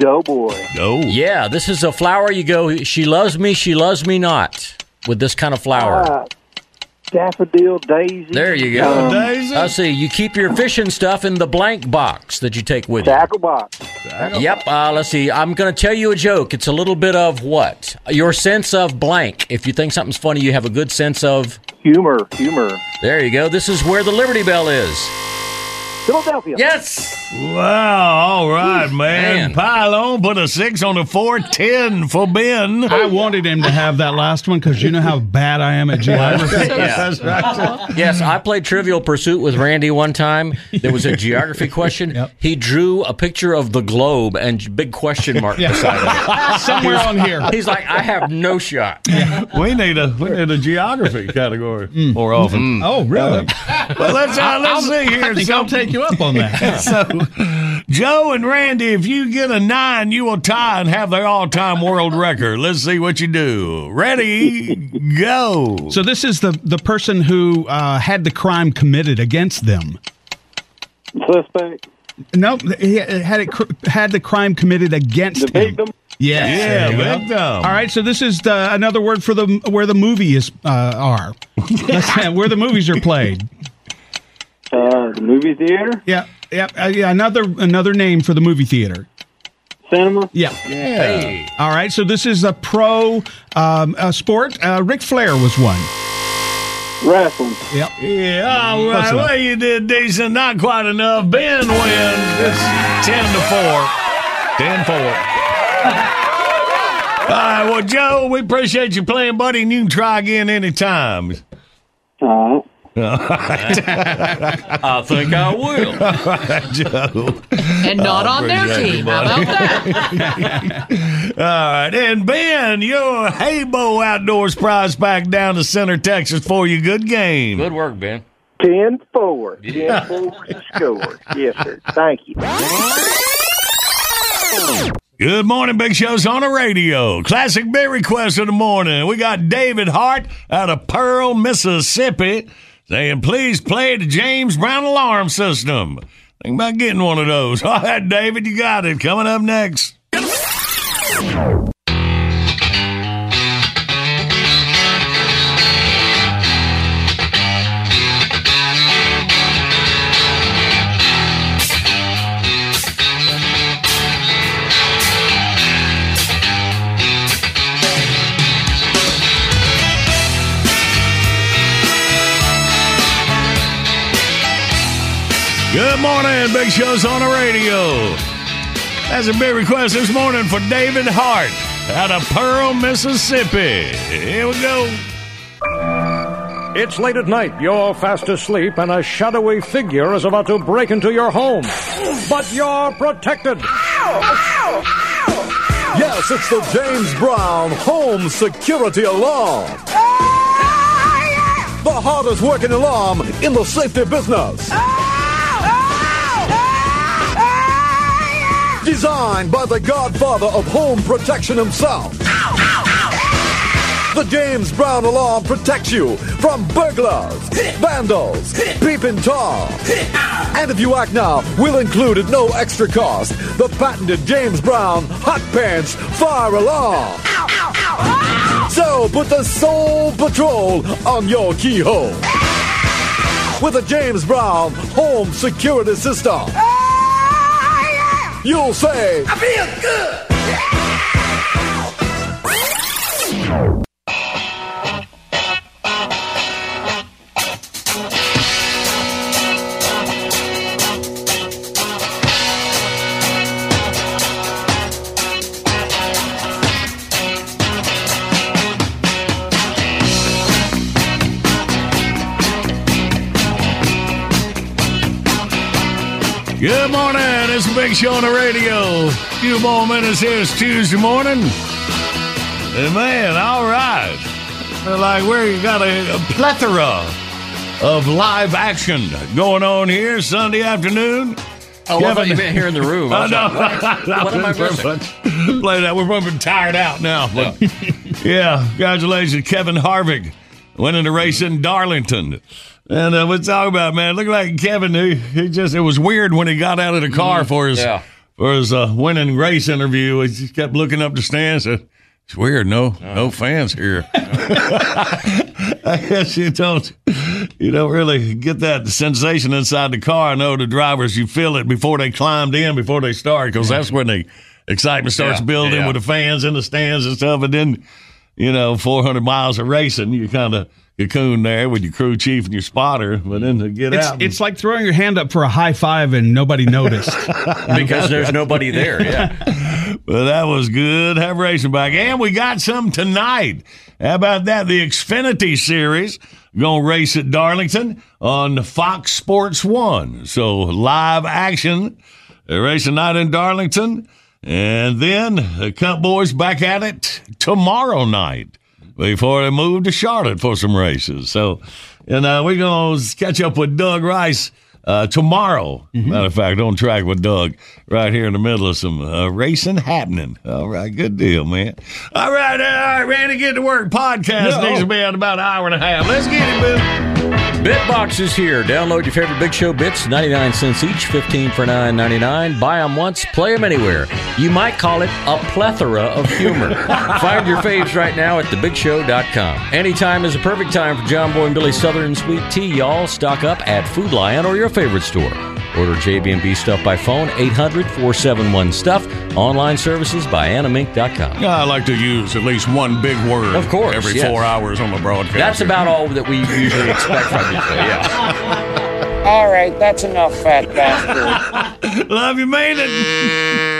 Joe boy. Go. Yeah, this is a flower. You go. She loves me. She loves me not. With this kind of flower. Uh, daffodil, daisy. There you go. Um, Daisy. I see. You keep your fishing stuff in the blank box that you take with you. tackle box. Yep. Uh, let's see. I'm going to tell you a joke. It's a little bit of what? Your sense of blank. If you think something's funny, you have a good sense of. Humor. Humor. There you go. This is where the Liberty Bell is. Philadelphia. Yes. Wow. All right, man. Man. Pile on. Put a six on the four. Ten for Ben. I wanted him to have that last one because you know how bad I am at geography. That's right. Yes, I played Trivial Pursuit with Randy one time. There was a geography question. Yep. He drew a picture of the globe and big question mark beside it. Somewhere on here. He's like, I have no shot. We need a we need a geography category mm. more often. Mm. Oh, really? Uh, well, let's uh, let's see here. I think So- I'll take you up on that. so, Joe and Randy, if you get a nine, you will tie and have their all-time world record. Let's see what you do. Ready, go. So this is the the person who uh, had the crime committed against them. Suspect. No, he had it cr- had the crime committed against The him. victim. Yes. Yeah, there victim. All right, so this is the, another word for the where the movie is uh, are. Where the movies are played. Uh, the movie theater. Yeah, yeah, uh, yeah. Another another name for the movie theater. Cinema. Yeah. Yeah. All right, so this is a pro um, uh, sport. Uh, Ric Flair was one. Wrestling. Yep. Yeah, all right. Close. Well, you did decent. Not quite enough. Ben wins. It's 10 to 4. 10 4. All right, well, Joe, we appreciate you playing, buddy, and you can try again anytime. All I think I will. Joe. And not on their team. it, How about that? All right, and Ben, your Heybo Outdoors prize pack down to Center, Texas for you. Good game. Good work, Ben. Ten four. Ten four is scored. Yes, sir. Thank you. Good morning, Big Show's on the radio. Classic big request of the morning. We got David Hart out of Pearl, Mississippi, saying, please play the James Brown alarm system. Think about getting one of those. All right, David, you got it. Coming up next. Good morning, Big Show's on the radio. That's a big request this morning for David Hart out of Pearl, Mississippi. Here we go. It's late at night, you're fast asleep, and a shadowy figure is about to break into your home. But you're protected. Yes, it's the James Brown Home Security Alarm. The hardest working alarm in the safety business. Designed by the godfather of home protection himself. The James Brown alarm protects you from burglars, vandals, peeping Tom. And if you act now, we'll include at no extra cost the patented James Brown Hot Pants Fire Alarm. So put the Soul Patrol on your keyhole with a James Brown home security system. You'll say, I feel good. Good morning. It's a big show on the radio. A few more minutes here. It's Tuesday morning. And man, all right. Like we got a, a plethora of live action going on here Sunday afternoon. Oh, I thought you meant here in the room. I I know. like, what? What am I missing? Play that. We're probably tired out now. But yeah, congratulations, Kevin Harvick winning the race in Darlington. And uh, let's talk about man. Look like Kevin. He, he just it was weird when he got out of the car for his yeah. for his uh, winning race interview. He just kept looking up the stands. Said, it's weird. No, no fans here. I guess you don't you don't really get that sensation inside the car. I know the drivers you feel it before they climbed in, before they start, because that's when the excitement starts Yeah, building yeah. with the fans in the stands and stuff. And then you know, 400 miles of racing, you kind of cocoon there with your crew chief and your spotter, but then to get It's, out, and- it's like throwing your hand up for a high five and nobody noticed. because there's nobody there. Yeah. Well, that was good. Have racing back. And we got some tonight. How about that? The Xfinity Series going to race at Darlington on Fox Sports 1. So live action. They're racing night in Darlington. And then the Cup Boys back at it tomorrow night before they move to Charlotte for some races. So, and uh, we're going to catch up with Doug Rice uh, tomorrow. Matter of fact, on track with Doug right here in the middle of some uh, racing happening. All right, good deal, man. All right, all right, Randy, get to work. Podcast No. needs to be at about an hour and a half. Let's get it, Bill. Bitbox is here. Download your favorite Big Show bits, 99 cents each, 15 for 9.99. Buy them once, play them anywhere. You might call it a plethora of humor. Find your faves right now at thebigshow.com. Anytime is a perfect time for John Boy and Billy Southern Sweet Tea, y'all. Stock up at Food Lion or your favorite store. Order JB&B stuff by phone, 800-471-STUFF. Online services by animink.com. I like to use at least one big word Of course, every yes. four hours on the broadcast. That's about all that we usually expect from you. So, yeah. All right, that's enough, fat bastard. Love you, made it.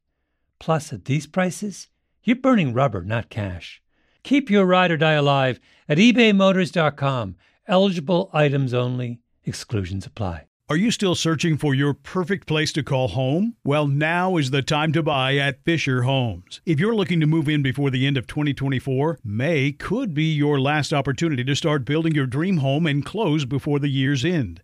Plus, at these prices, you're burning rubber, not cash. Keep your ride or die alive at ebaymotors.com. Eligible items only, exclusions apply. Are you still searching for your perfect place to call home? Well, now is the time to buy at Fisher Homes. If you're looking to move in before the end of 2024, May could be your last opportunity to start building your dream home and close before the year's end.